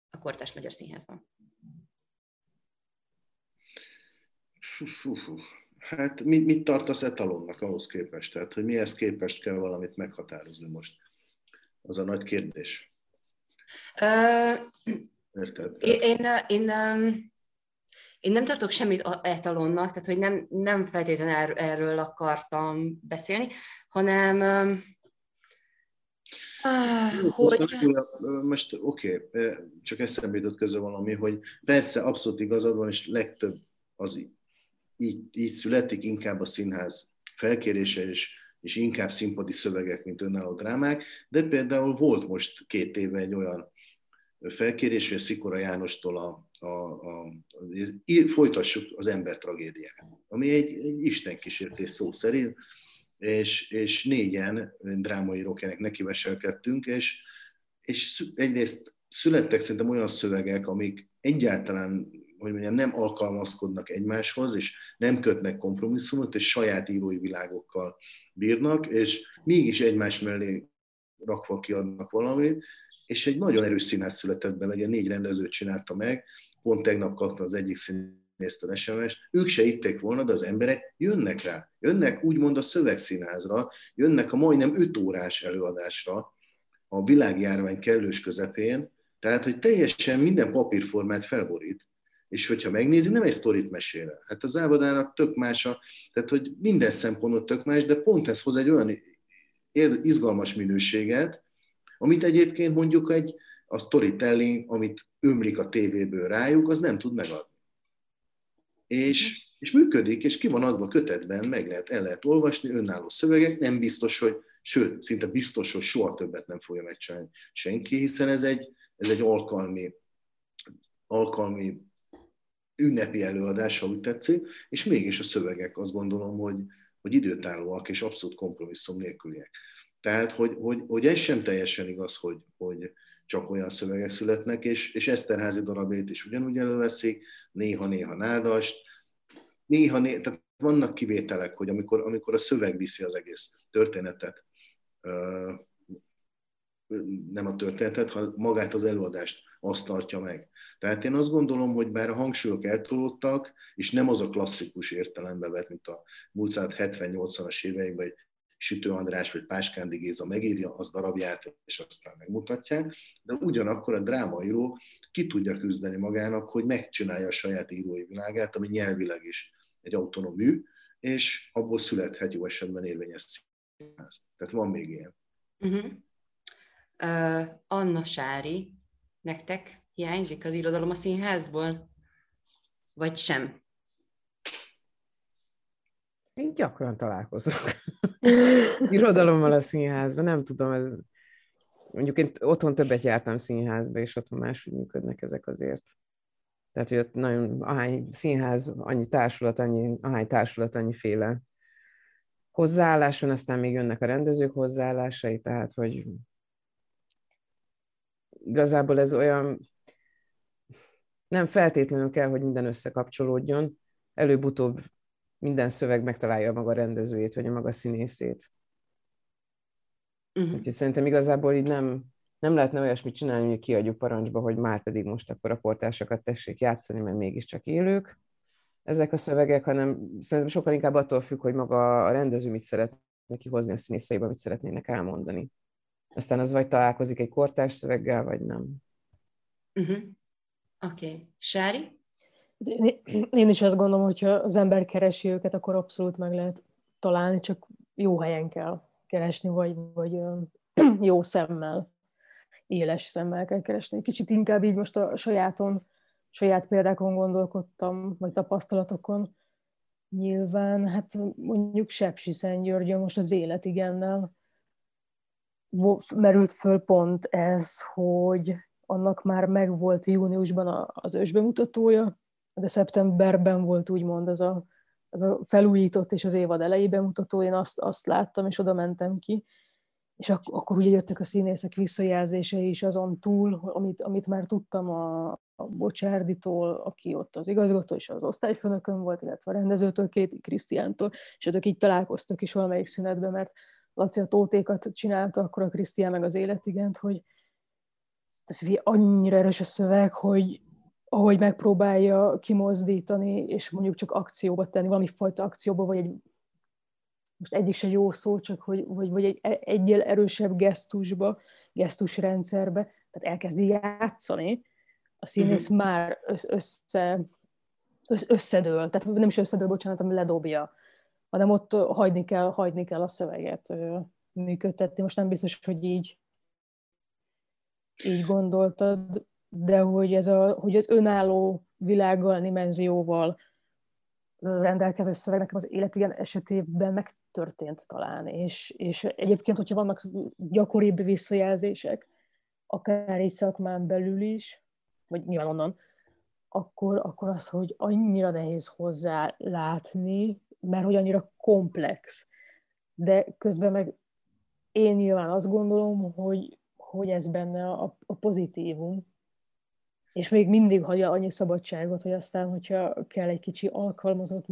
S1: a kortárs magyar színházban.
S3: Hát mit, mit tartasz etalonnak ahhoz képest? Tehát, hogy mihez képest kell valamit meghatározni most? Az a nagy kérdés.
S1: Uh, Érted? Én, én, én, én nem tartok semmit etalonnak, tehát hogy nem, nem feltétlenül erről akartam beszélni, hanem
S3: Uh, hogy... Most oké, okay, csak eszembe jutott közül valami, hogy persze abszolút igazad van, és legtöbb az így, így születik, inkább a színház felkérése, és, és inkább színpadi szövegek, mint önálló drámák, de például volt most két éve egy olyan felkérés, hogy a Szikora Jánostól a, a, a, a, folytassuk az ember tragédiát, ami egy, egy Isten kísértés szó szerint, és, és négyen drámaírók ennek nekiveselkedtünk, és, és egyrészt születtek szerintem olyan szövegek, amik egyáltalán hogy mondjam, nem alkalmazkodnak egymáshoz, és nem kötnek kompromisszumot, és saját írói világokkal bírnak, és mégis egymás mellé rakva kiadnak valamit, és egy nagyon erős színász született bele, ugye négy rendezőt csinálta meg, pont tegnap kapta az egyik színésztől sms ők se itték volna, de az emberek jönnek rá. Jönnek úgymond a szövegszínházra, jönnek a majdnem öt órás előadásra, a világjárvány kellős közepén, tehát, hogy teljesen minden papírformát felborít, és hogyha megnézi, nem egy sztorit mesél Hát az Ávadának tök más, a, tehát hogy minden szempontból tök más, de pont ez hoz egy olyan izgalmas minőséget, amit egyébként mondjuk egy, a storytelling, amit ömlik a tévéből rájuk, az nem tud megadni. És, és működik, és ki van adva kötetben, meg lehet, el lehet olvasni, önálló szövegek, nem biztos, hogy, sőt, szinte biztos, hogy soha többet nem fogja megcsinálni senki, hiszen ez egy, ez egy alkalmi, alkalmi ünnepi előadás, ha úgy tetszik, és mégis a szövegek azt gondolom, hogy, hogy időtállóak és abszolút kompromisszum nélküliek. Tehát, hogy, hogy, hogy ez sem teljesen igaz, hogy, hogy csak olyan szövegek születnek, és, és Eszterházi darabét is ugyanúgy előveszik, néha-néha nádast, néha, néha tehát vannak kivételek, hogy amikor, amikor a szöveg viszi az egész történetet, nem a történetet, hanem magát az előadást azt tartja meg. Tehát én azt gondolom, hogy bár a hangsúlyok eltolódtak, és nem az a klasszikus értelembe vett, mint a múlt 70-80-as években, hogy Sütő András vagy Páskándi Géza megírja az darabját, és aztán megmutatják, de ugyanakkor a drámaíró ki tudja küzdeni magának, hogy megcsinálja a saját írói világát, ami nyelvileg is egy autonóm mű, és abból születhet jó esetben érvényes színház. Tehát van még ilyen.
S1: Uh-huh. Uh, Anna Sári, nektek hiányzik az irodalom a színházból? Vagy sem?
S4: Én gyakran találkozok [LAUGHS] irodalommal a színházban, nem tudom, ez mondjuk én otthon többet jártam színházba, és otthon máshogy működnek ezek azért. Tehát, hogy ott nagyon, ahány színház, annyi társulat, annyi, ahány társulat, annyi féle hozzáállás van, aztán még jönnek a rendezők hozzáállásai, tehát, hogy igazából ez olyan, nem feltétlenül kell, hogy minden összekapcsolódjon, előbb-utóbb minden szöveg megtalálja a maga rendezőjét, vagy a maga színészét. Uh-huh. Úgyhogy szerintem igazából így nem, nem lehetne olyasmit csinálni, hogy kiadjuk parancsba, hogy már pedig most akkor a portásokat tessék játszani, mert mégiscsak élők, ezek a szövegek, hanem szerintem sokkal inkább attól függ, hogy maga a rendező mit szeret neki hozni a színészeibe, mit szeretnének elmondani. Aztán az vagy találkozik egy kortárs szöveggel, vagy nem.
S1: Uh-huh. Oké. Okay. Sári?
S2: Én is azt gondolom, hogy ha az ember keresi őket, akkor abszolút meg lehet találni, csak jó helyen kell keresni, vagy, vagy [CLEARS THROAT] jó szemmel, éles szemmel kell keresni. Kicsit inkább így most a sajáton, saját példákon gondolkodtam, vagy tapasztalatokon. Nyilván, hát mondjuk Sepsi György, most az élet igennel merült föl pont ez, hogy annak már megvolt júniusban az ősbemutatója, de szeptemberben volt úgymond ez a, ez a felújított és az évad elejé bemutató, én azt, azt láttam, és oda mentem ki, és ak- akkor ugye jöttek a színészek visszajelzései is azon túl, amit, amit már tudtam a, a Bocsárditól, aki ott az igazgató és az osztályfőnökön volt, illetve a rendezőtől, két Krisztiántól, és ők így találkoztak is valamelyik szünetben, mert Laci a tótékat csinálta, akkor a Krisztián meg az életigent, hogy annyira erős a szöveg, hogy ahogy megpróbálja kimozdítani, és mondjuk csak akcióba tenni, valami fajta akcióba, vagy egy most egyik se jó szó, csak hogy, vagy, vagy egy egyel erősebb gesztusba, gesztusrendszerbe, tehát elkezdi játszani, a színész uh-huh. már össze, össze, összedől, tehát nem is összedől, bocsánat, hanem ledobja, hanem ott hagyni kell, hagyni kell a szöveget működtetni. Most nem biztos, hogy így, így gondoltad, de hogy, ez a, hogy az önálló világgal, dimenzióval rendelkező szöveg nekem az életigen esetében megtörtént talán, és, és egyébként, hogyha vannak gyakoribb visszajelzések, akár egy szakmán belül is, vagy nyilván onnan, akkor, akkor az, hogy annyira nehéz hozzá látni, mert hogy annyira komplex. De közben meg én nyilván azt gondolom, hogy, hogy ez benne a, a pozitívum, és még mindig hagyja annyi szabadságot, hogy aztán, hogyha kell egy kicsi alkalmazott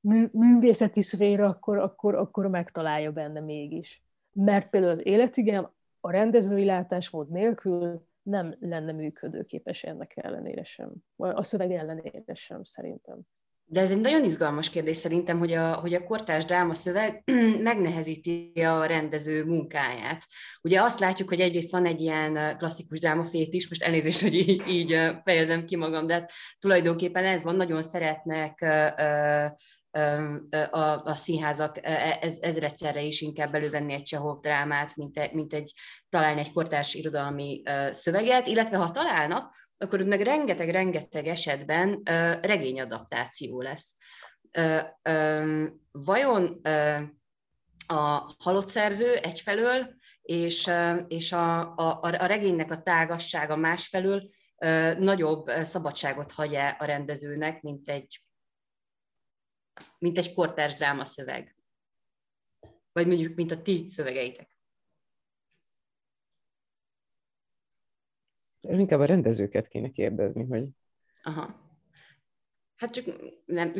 S2: mű, művészeti szféra, akkor, akkor, akkor megtalálja benne mégis. Mert például az életigem a rendezői látásmód nélkül nem lenne működőképes ennek ellenére sem. A szöveg ellenére sem, szerintem.
S1: De ez egy nagyon izgalmas kérdés szerintem, hogy a, hogy a kortás szöveg [CLEARS THROAT] megnehezíti a rendező munkáját. Ugye azt látjuk, hogy egyrészt van egy ilyen klasszikus drámafét is, most elnézést, hogy így, így fejezem ki magam, de hát tulajdonképpen ez van, nagyon szeretnek a, a színházak e, ez, ezredszerre is inkább elővenni egy Csehov drámát, mint, egy, mint egy, találni egy kortárs irodalmi szöveget, illetve ha találnak, akkor meg rengeteg-rengeteg esetben regényadaptáció lesz. Vajon a halott szerző egyfelől, és, és a, a, a regénynek a tágassága másfelől nagyobb szabadságot hagy -e a rendezőnek, mint egy, mint egy kortárs drámaszöveg? Vagy mondjuk, mint a ti szövegeitek?
S4: Inkább a rendezőket kéne kérdezni, hogy...
S1: Aha. Hát csak nem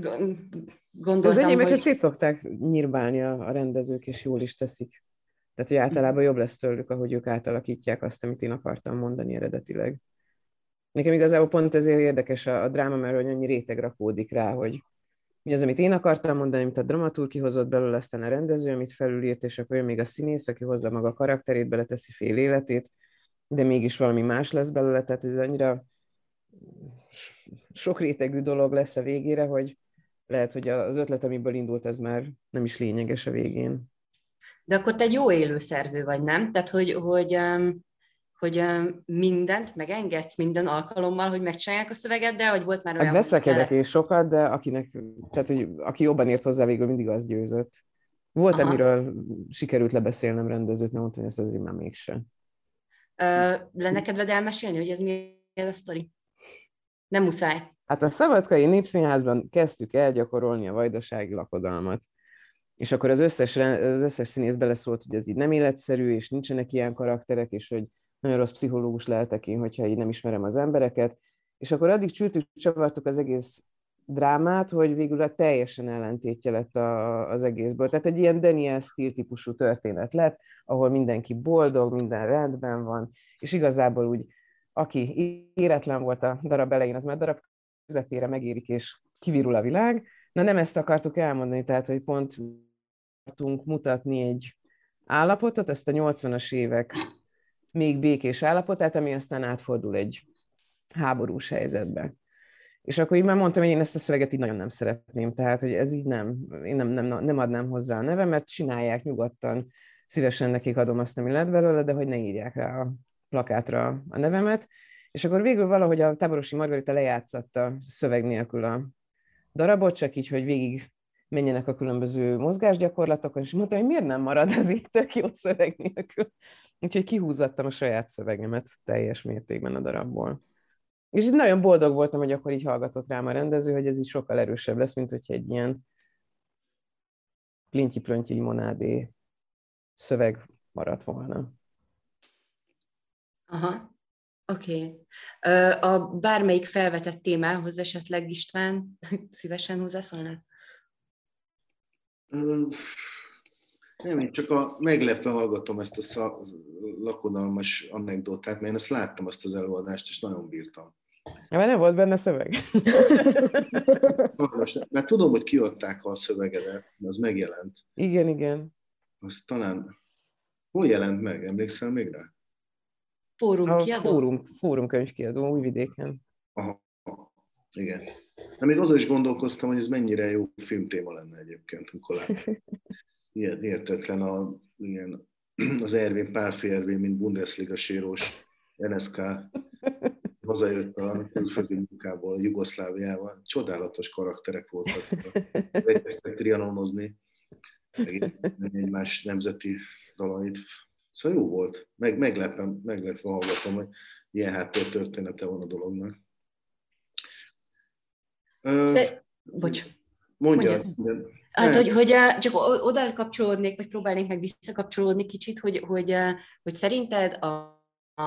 S1: gondoltam, Az
S4: enyémeket hogy... szét szokták nyírbálni a, a rendezők, és jól is teszik. Tehát, hogy általában jobb lesz tőlük, ahogy ők átalakítják azt, amit én akartam mondani eredetileg. Nekem igazából pont ezért érdekes a, a dráma, mert hogy annyi réteg rakódik rá, hogy mi az, amit én akartam mondani, amit a dramaturg kihozott belőle, aztán a rendező, amit felülírt, és akkor jön még a színész, aki hozza maga karakterét, beleteszi fél életét, de mégis valami más lesz belőle, tehát ez annyira sok rétegű dolog lesz a végére, hogy lehet, hogy az ötlet, amiből indult, ez már nem is lényeges a végén.
S1: De akkor te egy jó élő szerző vagy, nem? Tehát, hogy, hogy, hogy mindent megengedsz minden alkalommal, hogy megcsinálják a szöveget, de hogy volt már
S4: olyan... Hát veszekedek és sokat, de akinek, tehát, hogy aki jobban ért hozzá, végül mindig az győzött. Volt, Aha. amiről sikerült lebeszélnem rendezőt, mert mondtam, hogy ez azért már mégsem.
S1: Lenne kedved elmesélni, hogy ez mi a sztori? Nem muszáj.
S4: Hát a Szabadkai Népszínházban kezdtük el gyakorolni a vajdasági lakodalmat. És akkor az összes, az összes színész beleszólt, hogy ez így nem életszerű, és nincsenek ilyen karakterek, és hogy nagyon rossz pszichológus lehetek én, hogyha így nem ismerem az embereket. És akkor addig csültük, csavartuk az egész drámát, hogy végül a teljesen ellentétje lett a, az egészből. Tehát egy ilyen Daniel stíl típusú történet lett, ahol mindenki boldog, minden rendben van, és igazából úgy, aki éretlen volt a darab elején, az már darab közepére megérik, és kivirul a világ. Na nem ezt akartuk elmondani, tehát hogy pont tudunk mutatni egy állapotot, ezt a 80-as évek még békés állapotát, ami aztán átfordul egy háborús helyzetbe. És akkor így már mondtam, hogy én ezt a szöveget így nagyon nem szeretném, tehát hogy ez így nem, én nem, nem, nem adnám hozzá a nevemet, csinálják nyugodtan, szívesen nekik adom azt, ami lett belőle, de hogy ne írják rá a plakátra a nevemet. És akkor végül valahogy a táborosi Margarita lejátszatta szöveg nélkül a darabot, csak így, hogy végig menjenek a különböző mozgásgyakorlatokon, és mondtam, hogy miért nem marad ez így tök jó szöveg nélkül. Úgyhogy kihúzattam a saját szövegemet teljes mértékben a darabból. És így nagyon boldog voltam, hogy akkor így hallgatott rám a rendező, hogy ez így sokkal erősebb lesz, mint hogyha egy ilyen plinty monádé szöveg maradt volna.
S1: Aha, oké. Okay. A bármelyik felvetett témához esetleg István [LAUGHS] szívesen hozzászólnál?
S3: Nem, én csak a meglepve hallgatom ezt a szak, lakodalmas anekdotát, mert én ezt láttam, azt az előadást, és nagyon bírtam.
S4: Mert nem volt benne szöveg.
S3: Most, mert tudom, hogy kiadták a szövegedet, az megjelent.
S4: Igen, igen.
S3: Az talán... Hol jelent meg? Emlékszel még rá?
S1: Fórum a kiadó?
S4: Fórum, fórum könyvkiadó Újvidéken.
S3: Aha, igen. De még azon is gondolkoztam, hogy ez mennyire jó filmtéma lenne egyébként, amikor láttam. [LAUGHS] Ilyen, értetlen a, ilyen, az Ervin, Pálfi Ervin, mint Bundesliga sérós NSK hazajött a külföldi munkából, a Jugoszláviával. Csodálatos karakterek voltak. [LAUGHS] Elkezdtek trianonozni, meg más nemzeti dalait. Szóval jó volt. Meg, meglepem, meglepve hallgatom, hogy ilyen háttértörténete van a dolognak.
S1: Szer- Bocs.
S3: Mondja.
S1: Mondja. Hát, hogy, hogy csak oda kapcsolódnék, vagy próbálnék meg visszakapcsolódni kicsit, hogy, hogy, hogy szerinted a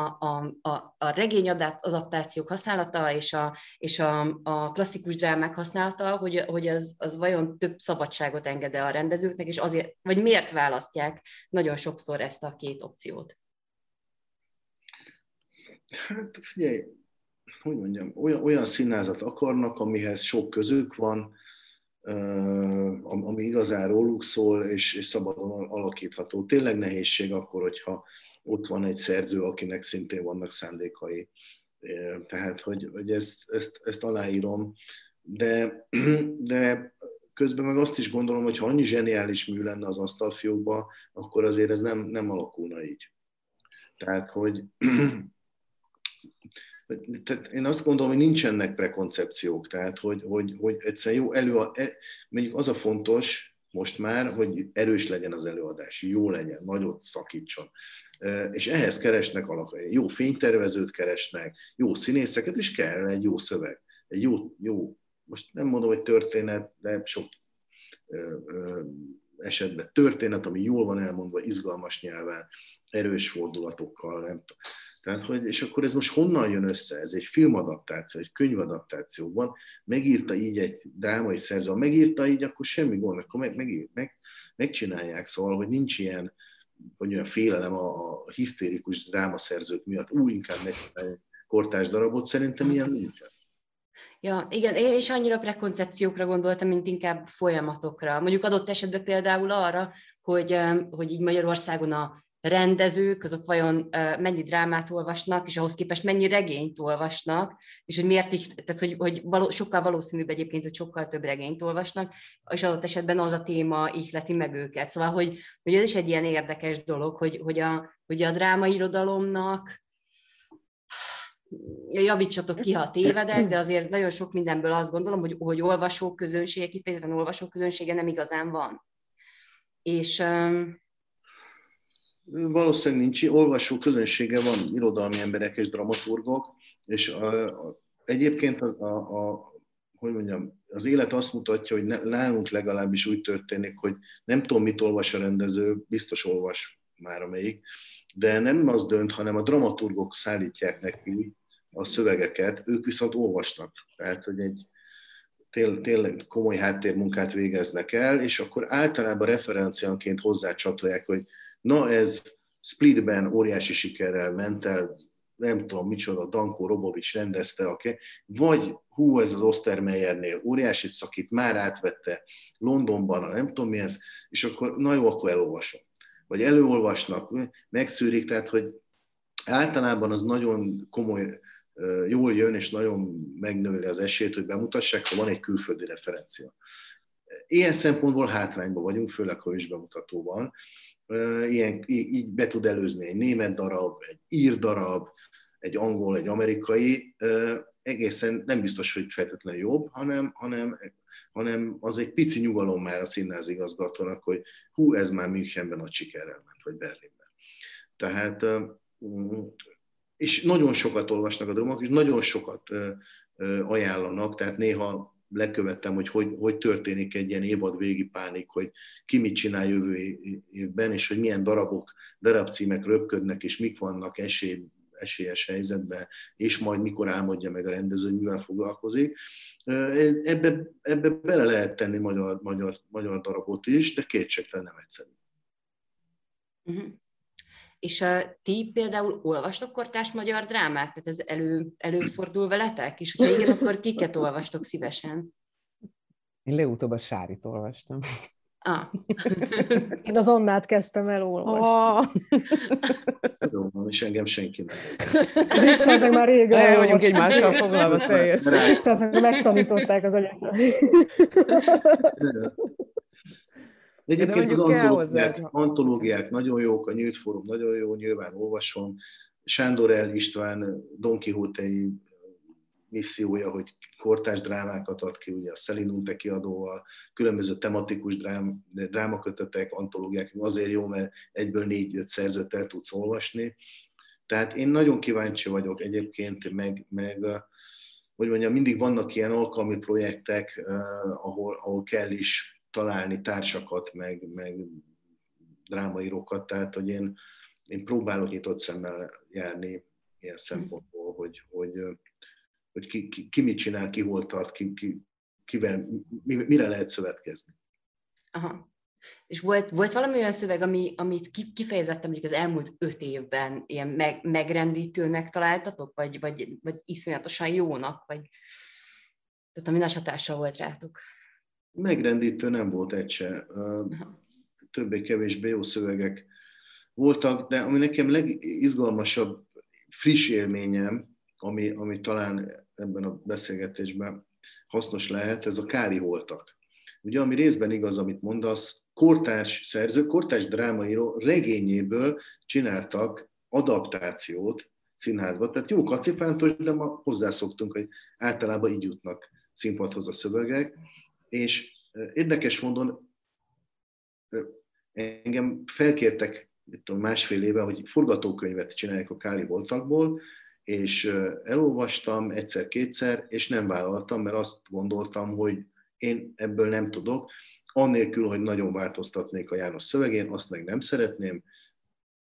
S1: a, a, a regény adaptációk használata és a, és a, a klasszikus drámák használata, hogy, hogy az, az vajon több szabadságot enged a rendezőknek, és azért, vagy miért választják nagyon sokszor ezt a két opciót?
S3: Hát figyelj, hogy mondjam, olyan, olyan színázat akarnak, amihez sok közük van, ami igazán róluk szól, és, és szabadon alakítható. Tényleg nehézség akkor, hogyha ott van egy szerző, akinek szintén vannak szándékai. Tehát, hogy, hogy ezt, ezt, ezt aláírom, de, [CLEARS THROAT] de közben meg azt is gondolom, hogy ha annyi zseniális mű lenne az asztalfiókban, akkor azért ez nem, nem alakulna így. Tehát, [CLEARS THROAT] hogy tehát én azt gondolom, hogy nincsenek prekoncepciók, tehát hogy, hogy, hogy egyszerűen jó elő, e, mondjuk az a fontos, most már, hogy erős legyen az előadás, jó legyen, nagyot szakítson. És ehhez keresnek alakai. Jó fénytervezőt keresnek, jó színészeket, és kell egy jó szöveg. Egy jó, jó most nem mondom, hogy történet, de sok esetben történet, ami jól van elmondva, izgalmas nyelven, erős fordulatokkal, nem. Tehát, hogy, és akkor ez most honnan jön össze? Ez egy filmadaptáció, egy könyvadaptáció van, megírta így egy drámai szerző, megírta így, akkor semmi gond, akkor meg, meg, meg, megcsinálják, szóval, hogy nincs ilyen, hogy olyan félelem a, a hisztérikus drámaszerzők miatt, úgy inkább megcsinálják kortás darabot, szerintem ilyen nincsen.
S1: Ja, igen, én is annyira prekoncepciókra gondoltam, mint inkább folyamatokra. Mondjuk adott esetben például arra, hogy, hogy így Magyarországon a rendezők, azok vajon mennyi drámát olvasnak, és ahhoz képest mennyi regényt olvasnak, és hogy miért így, tehát hogy, hogy való, sokkal valószínűbb egyébként, hogy sokkal több regényt olvasnak, és adott esetben az a téma ihleti meg őket. Szóval, hogy, hogy ez is egy ilyen érdekes dolog, hogy, hogy a, hogy a drámairodalomnak javítsatok ki, ha tévedek, de azért nagyon sok mindenből azt gondolom, hogy, hogy olvasók közönsége, kifejezetten olvasók közönsége nem igazán van. És
S3: valószínűleg nincs, olvasó közönsége van, irodalmi emberek és dramaturgok, és a, a, egyébként a, a, a, hogy mondjam, az élet azt mutatja, hogy ne, nálunk legalábbis úgy történik, hogy nem tudom, mit olvas a rendező, biztos olvas már amelyik, de nem az dönt, hanem a dramaturgok szállítják neki a szövegeket, ők viszont olvasnak. Tehát, hogy egy tényleg komoly háttérmunkát végeznek el, és akkor általában referenciánként hozzácsatolják, hogy Na ez Splitben óriási sikerrel ment el, nem tudom micsoda, Danko Robovics rendezte, okay? vagy hú, ez az Ostermeyernél óriásit szakít, már átvette Londonban, nem tudom mi ez, és akkor na jó, akkor elolvasom. Vagy előolvasnak, megszűrik, tehát hogy általában az nagyon komoly, jól jön, és nagyon megnöveli az esélyt, hogy bemutassák, ha van egy külföldi referencia. Ilyen szempontból hátrányban vagyunk, főleg ha is bemutató van. Ilyen, így be tud előzni egy német darab, egy ír darab, egy angol, egy amerikai, egészen nem biztos, hogy feltétlenül jobb, hanem, hanem, hanem az egy pici nyugalom már a színház igazgatónak, hogy hú, ez már Münchenben nagy sikerrel ment, vagy Berlinben. Tehát, és nagyon sokat olvasnak a drumok, és nagyon sokat ajánlanak, tehát néha lekövettem, hogy, hogy hogy történik egy ilyen évad végi pánik, hogy ki mit csinál jövő évben, és hogy milyen darabok, darabcímek röpködnek, és mik vannak esély, esélyes helyzetben, és majd mikor álmodja meg a rendező, mivel foglalkozik. Ebbe, ebbe bele lehet tenni magyar, magyar, magyar darabot is, de kétségtelen nem egyszerű.
S1: Uh-huh. És a, ti például olvastok kortás magyar drámát? Tehát ez elő, előfordul veletek? És hogyha igen, akkor kiket olvastok szívesen?
S4: Én legutóbb a Sárit olvastam.
S1: Ah. [LAUGHS]
S2: Én az Annát kezdtem el olvasni.
S3: Jó, van, és engem senki nem.
S2: Az István meg már régen
S4: El vagyunk egymással foglalva teljesen.
S2: Az István meg megtanították az egyetem.
S3: Egyébként az antológiák, antológiák nagyon jók, a Nyílt Fórum nagyon jó, nyilván olvasom. Sándor El István Don Quixote-i missziója, hogy kortás drámákat ad ki, ugye a Szelinunte kiadóval, különböző tematikus drám, drámakötetek, antológiák, azért jó, mert egyből négy-öt szerzőt el tudsz olvasni. Tehát én nagyon kíváncsi vagyok egyébként, meg, meg hogy mondjam, mindig vannak ilyen alkalmi projektek, eh, ahol, ahol kell is találni társakat, meg, meg drámaírókat, tehát hogy én, én próbálok nyitott szemmel járni ilyen szempontból, hogy, hogy, hogy ki, ki, ki mit csinál, ki hol tart, ki, ki, kivel, mi, mire lehet szövetkezni.
S1: Aha. És volt, volt valami olyan szöveg, ami, amit ki- kifejezetten mondjuk az elmúlt öt évben ilyen meg, megrendítőnek találtatok, vagy, vagy, vagy iszonyatosan jónak, vagy tehát ami nagy hatással volt rátok?
S3: Megrendítő nem volt egy se. Többé-kevésbé jó szövegek voltak, de ami nekem legizgalmasabb friss élményem, ami, ami talán ebben a beszélgetésben hasznos lehet, ez a Kári holtak. Ugye, ami részben igaz, amit mondasz, kortárs szerző, kortárs drámaíró regényéből csináltak adaptációt színházba. Tehát jó kacifántos, de ma hozzászoktunk, hogy általában így jutnak színpadhoz a szövegek. És érdekes módon engem felkértek itt tudom, másfél éve, hogy forgatókönyvet csinálják a Káli voltakból, és elolvastam egyszer-kétszer, és nem vállaltam, mert azt gondoltam, hogy én ebből nem tudok, annélkül, hogy nagyon változtatnék a János szövegén, azt meg nem szeretném,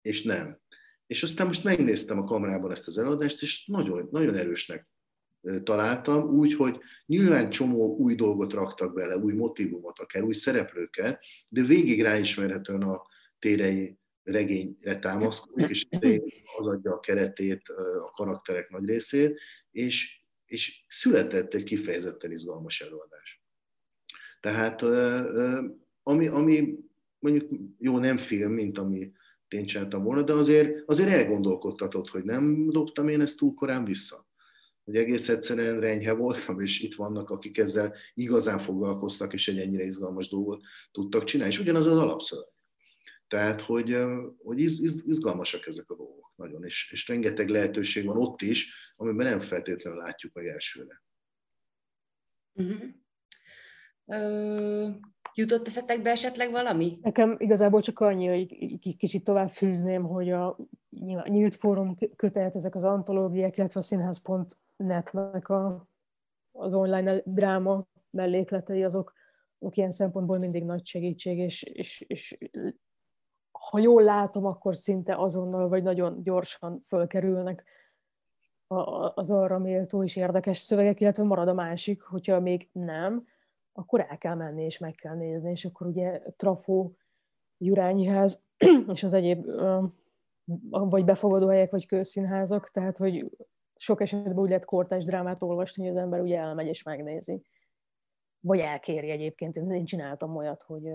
S3: és nem. És aztán most megnéztem a kamerában ezt az előadást, és nagyon, nagyon erősnek találtam, úgy, hogy nyilván csomó új dolgot raktak bele, új motivumot, akár új szereplőket, de végig ráismerhetően a térei regényre támaszkodik, és [LAUGHS] az adja a keretét, a karakterek nagy részét, és, és született egy kifejezetten izgalmas előadás. Tehát ami, ami mondjuk jó, nem film, mint ami én csináltam volna, de azért, azért elgondolkodtatott, hogy nem dobtam én ezt túl korán vissza. Hogy egész egyszerűen renyhe voltam, és itt vannak, akik ezzel igazán foglalkoztak, és egy ennyire izgalmas dolgot tudtak csinálni. És ugyanaz az alapszöveg. Tehát, hogy, hogy iz, iz, izgalmasak ezek a dolgok nagyon, és, és rengeteg lehetőség van ott is, amiben nem feltétlenül látjuk meg elsőre.
S1: Uh-huh. Ö, jutott eszetekbe esetleg valami?
S2: Nekem igazából csak annyi, hogy kicsit tovább fűzném, hogy a nyílt fórum kötelet, ezek az antológiák, illetve a színház.net-nek a, az online dráma mellékletei, azok, azok ilyen szempontból mindig nagy segítség, és, és, és ha jól látom, akkor szinte azonnal vagy nagyon gyorsan fölkerülnek az arra méltó és érdekes szövegek, illetve marad a másik, hogyha még nem, akkor el kell menni és meg kell nézni, és akkor ugye Trafó, Jurányiház [CLEARS THROAT] és az egyéb vagy befogadóhelyek, vagy közszínházak, tehát hogy sok esetben úgy lehet kortás drámát olvasni, hogy az ember ugye elmegy és megnézi. Vagy elkéri egyébként. Én csináltam olyat, hogy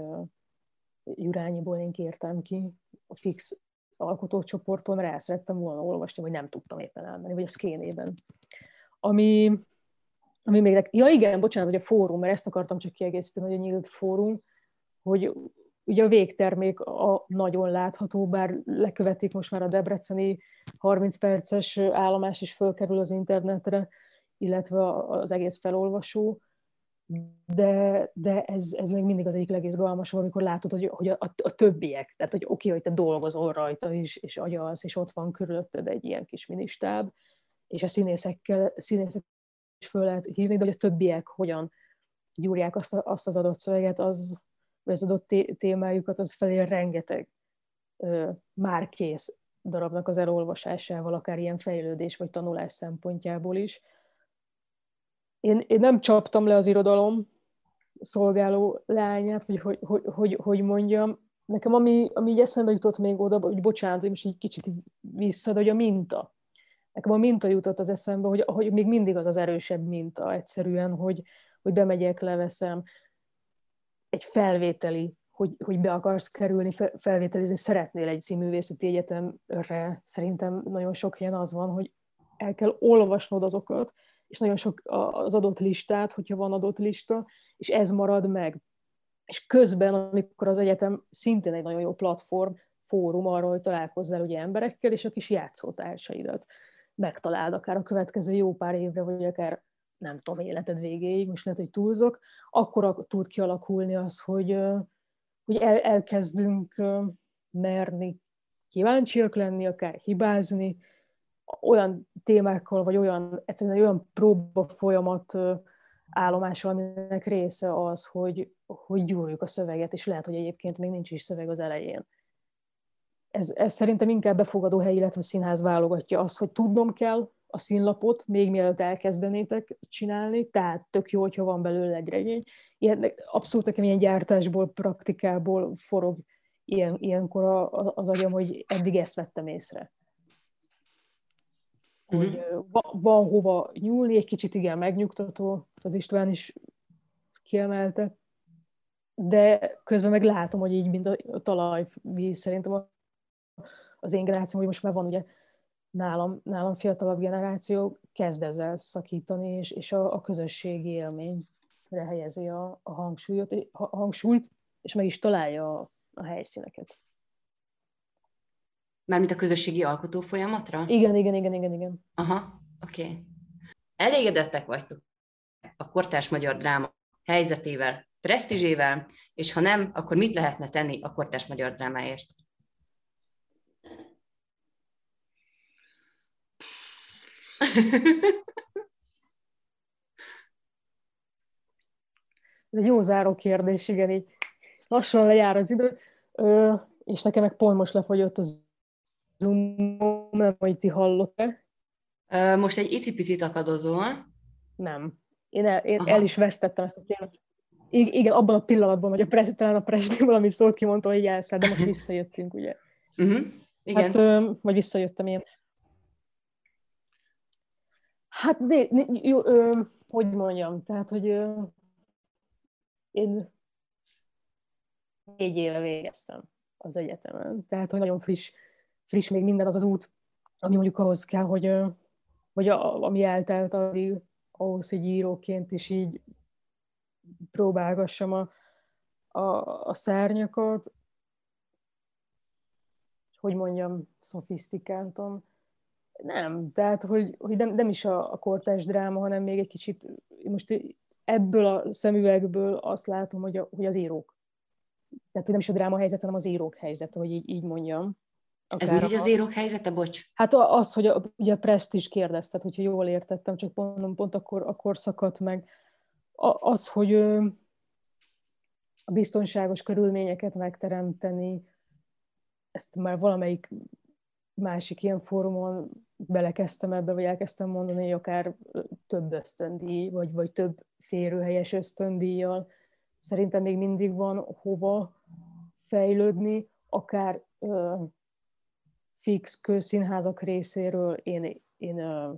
S2: Jurányiból én kértem ki a fix alkotócsoporton, rá szerettem volna olvasni, vagy nem tudtam éppen elmenni, vagy a szkénében. Ami, ami még... Ja igen, bocsánat, hogy a fórum, mert ezt akartam csak kiegészíteni, hogy a nyílt fórum, hogy ugye a végtermék a nagyon látható, bár lekövetik most már a debreceni 30 perces állomás is fölkerül az internetre, illetve az egész felolvasó, de, de ez, ez még mindig az egyik legizgalmasabb, amikor látod, hogy, hogy a, a, a többiek, tehát hogy oké, hogy te dolgozol rajta is, és agyalsz, és ott van körülötted egy ilyen kis ministáb, és a színészekkel, színészek is föl lehet hívni, de hogy a többiek hogyan gyúrják azt, azt az adott szöveget, az, vagy az adott témájukat, az felé rengeteg ö, már kész darabnak az elolvasásával, akár ilyen fejlődés vagy tanulás szempontjából is. Én, én nem csaptam le az irodalom szolgáló lányát, vagy hogy, hogy, hogy, hogy mondjam. Nekem ami, ami így eszembe jutott még oda, hogy bocsánat, hogy most így kicsit vissza, de hogy a minta. Nekem a minta jutott az eszembe, hogy, hogy még mindig az az erősebb minta egyszerűen, hogy, hogy bemegyek, leveszem, egy felvételi, hogy, hogy be akarsz kerülni, felvételizni szeretnél egy színművészeti egyetemre, szerintem nagyon sok helyen az van, hogy el kell olvasnod azokat, és nagyon sok az adott listát, hogyha van adott lista, és ez marad meg. És közben, amikor az egyetem szintén egy nagyon jó platform, fórum arról, hogy találkozzál ugye emberekkel, és a kis játszótársaidat megtaláld akár a következő jó pár évre, vagy akár nem tudom, életed végéig, most lehet, hogy túlzok, akkor tud kialakulni az, hogy, hogy el, elkezdünk merni kíváncsiak lenni, akár hibázni, olyan témákkal, vagy olyan, egyszerűen olyan próba folyamat állomással, aminek része az, hogy, hogy gyúrjuk a szöveget, és lehet, hogy egyébként még nincs is szöveg az elején. Ez, ez szerintem inkább befogadó hely, illetve színház válogatja azt, hogy tudnom kell, a színlapot, még mielőtt elkezdenétek csinálni, tehát tök jó, hogyha van belőle egy regény. Ilyen, abszolút nekem ilyen gyártásból, praktikából forog ilyen, ilyenkor az agyam, hogy eddig ezt vettem észre. Hogy mm-hmm. van, van hova nyúlni, egy kicsit igen megnyugtató, az István is kiemelte, de közben meg látom, hogy így, mint a talajvíz, szerintem az én generációm, hogy most már van ugye nálam, nálam fiatalabb generáció kezd ezzel szakítani, és, és a, a közösségi élményre helyezi a, a, hangsúlyot, a hangsúlyt, és meg is találja a, a helyszíneket.
S1: Mármint a közösségi alkotó folyamatra?
S2: Igen, igen, igen, igen, igen.
S1: Aha, oké. Okay. Elégedettek vagytok a kortárs magyar dráma helyzetével, presztízsével, és ha nem, akkor mit lehetne tenni a kortárs magyar drámáért?
S2: Ez egy jó záró kérdés, igen, így lassan lejár az idő, ö, és nekem meg pont most lefogyott az zoom nem, hogy ti hallott-e.
S1: Most egy icipicit akadozol.
S2: Nem. Én, el, én el is vesztettem ezt a témát. igen, abban a pillanatban, hogy a pres, talán a Presni valami szót kimondta, hogy elszállt, de most [LAUGHS] visszajöttünk, ugye.
S1: Uh-huh. Igen.
S2: Hát, vagy visszajöttem én. Hát, né, jó, ö, hogy mondjam, tehát, hogy ö, én négy éve végeztem az egyetemen, tehát, hogy nagyon friss, friss még minden az az út, ami mondjuk ahhoz kell, hogy, ö, vagy a, ami eltelt addig, ahhoz, hogy íróként is így próbálgassam a, a, a szárnyakat, hogy mondjam, szofisztikáltam nem, tehát hogy, hogy nem, nem is a, a kortás dráma, hanem még egy kicsit, most ebből a szemüvegből azt látom, hogy, a, hogy az írók. Tehát, hogy nem is a dráma helyzet, hanem az írók helyzete, hogy így, így mondjam.
S1: Akár Ez úgy, az írók helyzete, bocs?
S2: Hát az, hogy a, ugye a Prest is kérdezted, hogyha jól értettem, csak pont, pont akkor, akkor szakadt meg. A, az, hogy a biztonságos körülményeket megteremteni, ezt már valamelyik másik ilyen fórumon belekezdtem ebbe, vagy elkezdtem mondani, hogy akár több ösztöndíj, vagy, vagy több férőhelyes ösztöndíjjal. Szerintem még mindig van hova fejlődni, akár ö, fix közszínházak részéről én, én ö,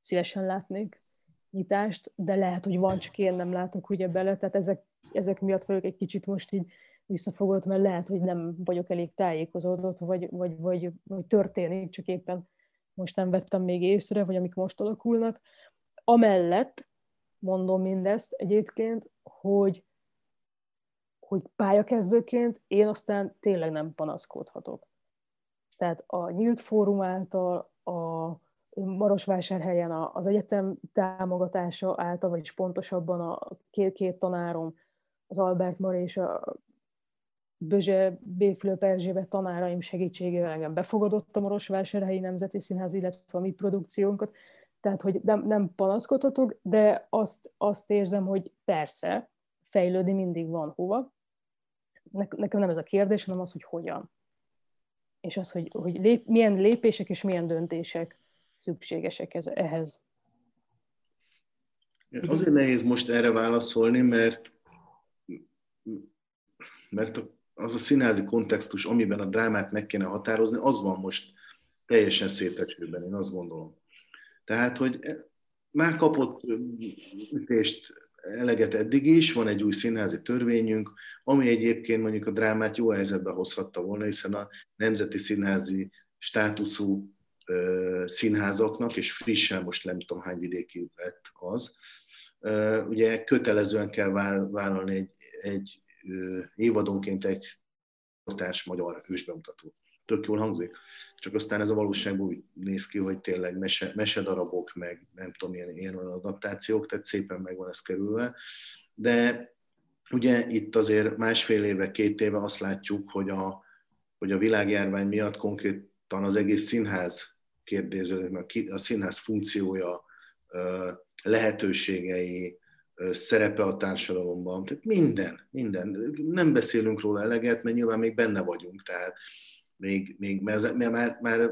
S2: szívesen látnék nyitást, de lehet, hogy van, csak én nem látok ugye bele, tehát ezek, ezek miatt vagyok egy kicsit most így visszafogott, mert lehet, hogy nem vagyok elég tájékozódott, vagy, vagy, vagy, vagy történik, csak éppen most nem vettem még észre, vagy amik most alakulnak. Amellett mondom mindezt egyébként, hogy, hogy pályakezdőként én aztán tényleg nem panaszkodhatok. Tehát a nyílt fórum által, a Marosvásárhelyen az egyetem támogatása által, vagyis pontosabban a két, két tanárom, az Albert Mari és a Bözse B. Fülöp Erzsébet tanáraim segítségével engem befogadott a Marosvásárhelyi Nemzeti Színház, illetve a mi produkciónkat, tehát hogy nem, nem panaszkodhatok, de azt, azt érzem, hogy persze, fejlődni mindig van hova. Nekem nem ez a kérdés, hanem az, hogy hogyan. És az, hogy, hogy lép, milyen lépések és milyen döntések szükségesek ez, ehhez.
S3: Azért nehéz most erre válaszolni, mert mert az a színházi kontextus, amiben a drámát meg kéne határozni, az van most teljesen szétesőben, én azt gondolom. Tehát, hogy már kapott ütést eleget eddig is, van egy új színházi törvényünk, ami egyébként mondjuk a drámát jó helyzetbe hozhatta volna, hiszen a nemzeti színházi státuszú színházaknak, és frissen most nem tudom hány vidéki lett az, ugye kötelezően kell vállalni egy, egy évadonként egy portás magyar ősbemutató. Tök jól hangzik. Csak aztán ez a valóságban úgy néz ki, hogy tényleg mese, mesedarabok, meg nem tudom, ilyen, ilyen adaptációk, tehát szépen meg van ez kerülve. De ugye itt azért másfél éve, két éve azt látjuk, hogy a, hogy a világjárvány miatt konkrétan az egész színház kérdeződik, a színház funkciója, lehetőségei, szerepe a társadalomban. Tehát minden, minden. Nem beszélünk róla eleget, mert nyilván még benne vagyunk, tehát még, még mert, már, már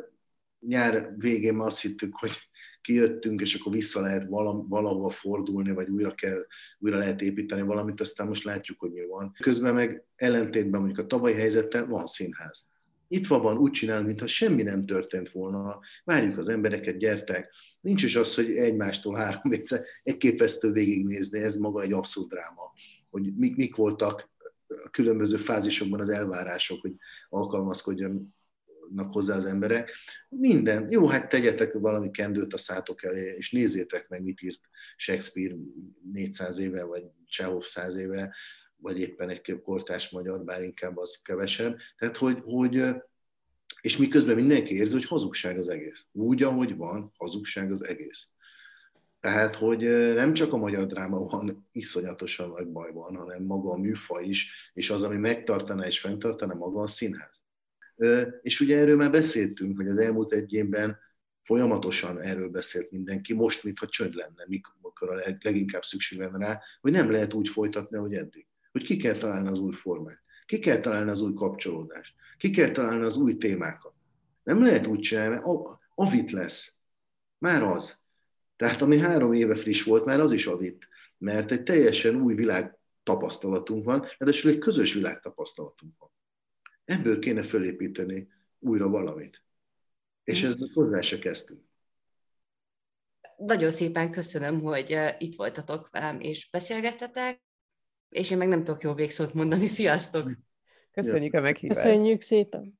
S3: nyár végén azt hittük, hogy kijöttünk, és akkor vissza lehet valahova fordulni, vagy újra, kell, újra lehet építeni valamit, aztán most látjuk, hogy mi van. Közben meg ellentétben mondjuk a tavalyi helyzettel van színház itt van, úgy csinálunk, mintha semmi nem történt volna, várjuk az embereket, gyertek. Nincs is az, hogy egymástól három egyszer elképesztő végignézni, ez maga egy abszurd dráma, hogy mik, mik voltak a különböző fázisokban az elvárások, hogy alkalmazkodjanak hozzá az emberek. Minden. Jó, hát tegyetek valami kendőt a szátok elé, és nézzétek meg, mit írt Shakespeare 400 éve, vagy Csehov 100 éve, vagy éppen egy kortás magyar, bár inkább az kevesebb. Tehát, hogy, hogy és miközben mindenki érzi, hogy hazugság az egész. Úgy, ahogy van, hazugság az egész. Tehát, hogy nem csak a magyar dráma van iszonyatosan nagy bajban, hanem maga a műfaj is, és az, ami megtartaná és fenntartaná maga a színház. És ugye erről már beszéltünk, hogy az elmúlt egy évben folyamatosan erről beszélt mindenki, most mintha csönd lenne, mikor a leginkább szükség lenne rá, hogy nem lehet úgy folytatni, ahogy eddig hogy ki kell találni az új formát, ki kell találni az új kapcsolódást, ki kell találni az új témákat. Nem lehet úgy csinálni, mert avit lesz. Már az. Tehát ami három éve friss volt, már az is avit. Mert egy teljesen új világ tapasztalatunk van, ráadásul egy közös világ tapasztalatunk van. Ebből kéne fölépíteni újra valamit. És ezt hozzá se kezdtünk.
S1: Nagyon szépen köszönöm, hogy eh, itt voltatok velem és beszélgettetek és én meg nem tudok jó végszót mondani. Sziasztok!
S4: Köszönjük a meghívást!
S2: Köszönjük szépen!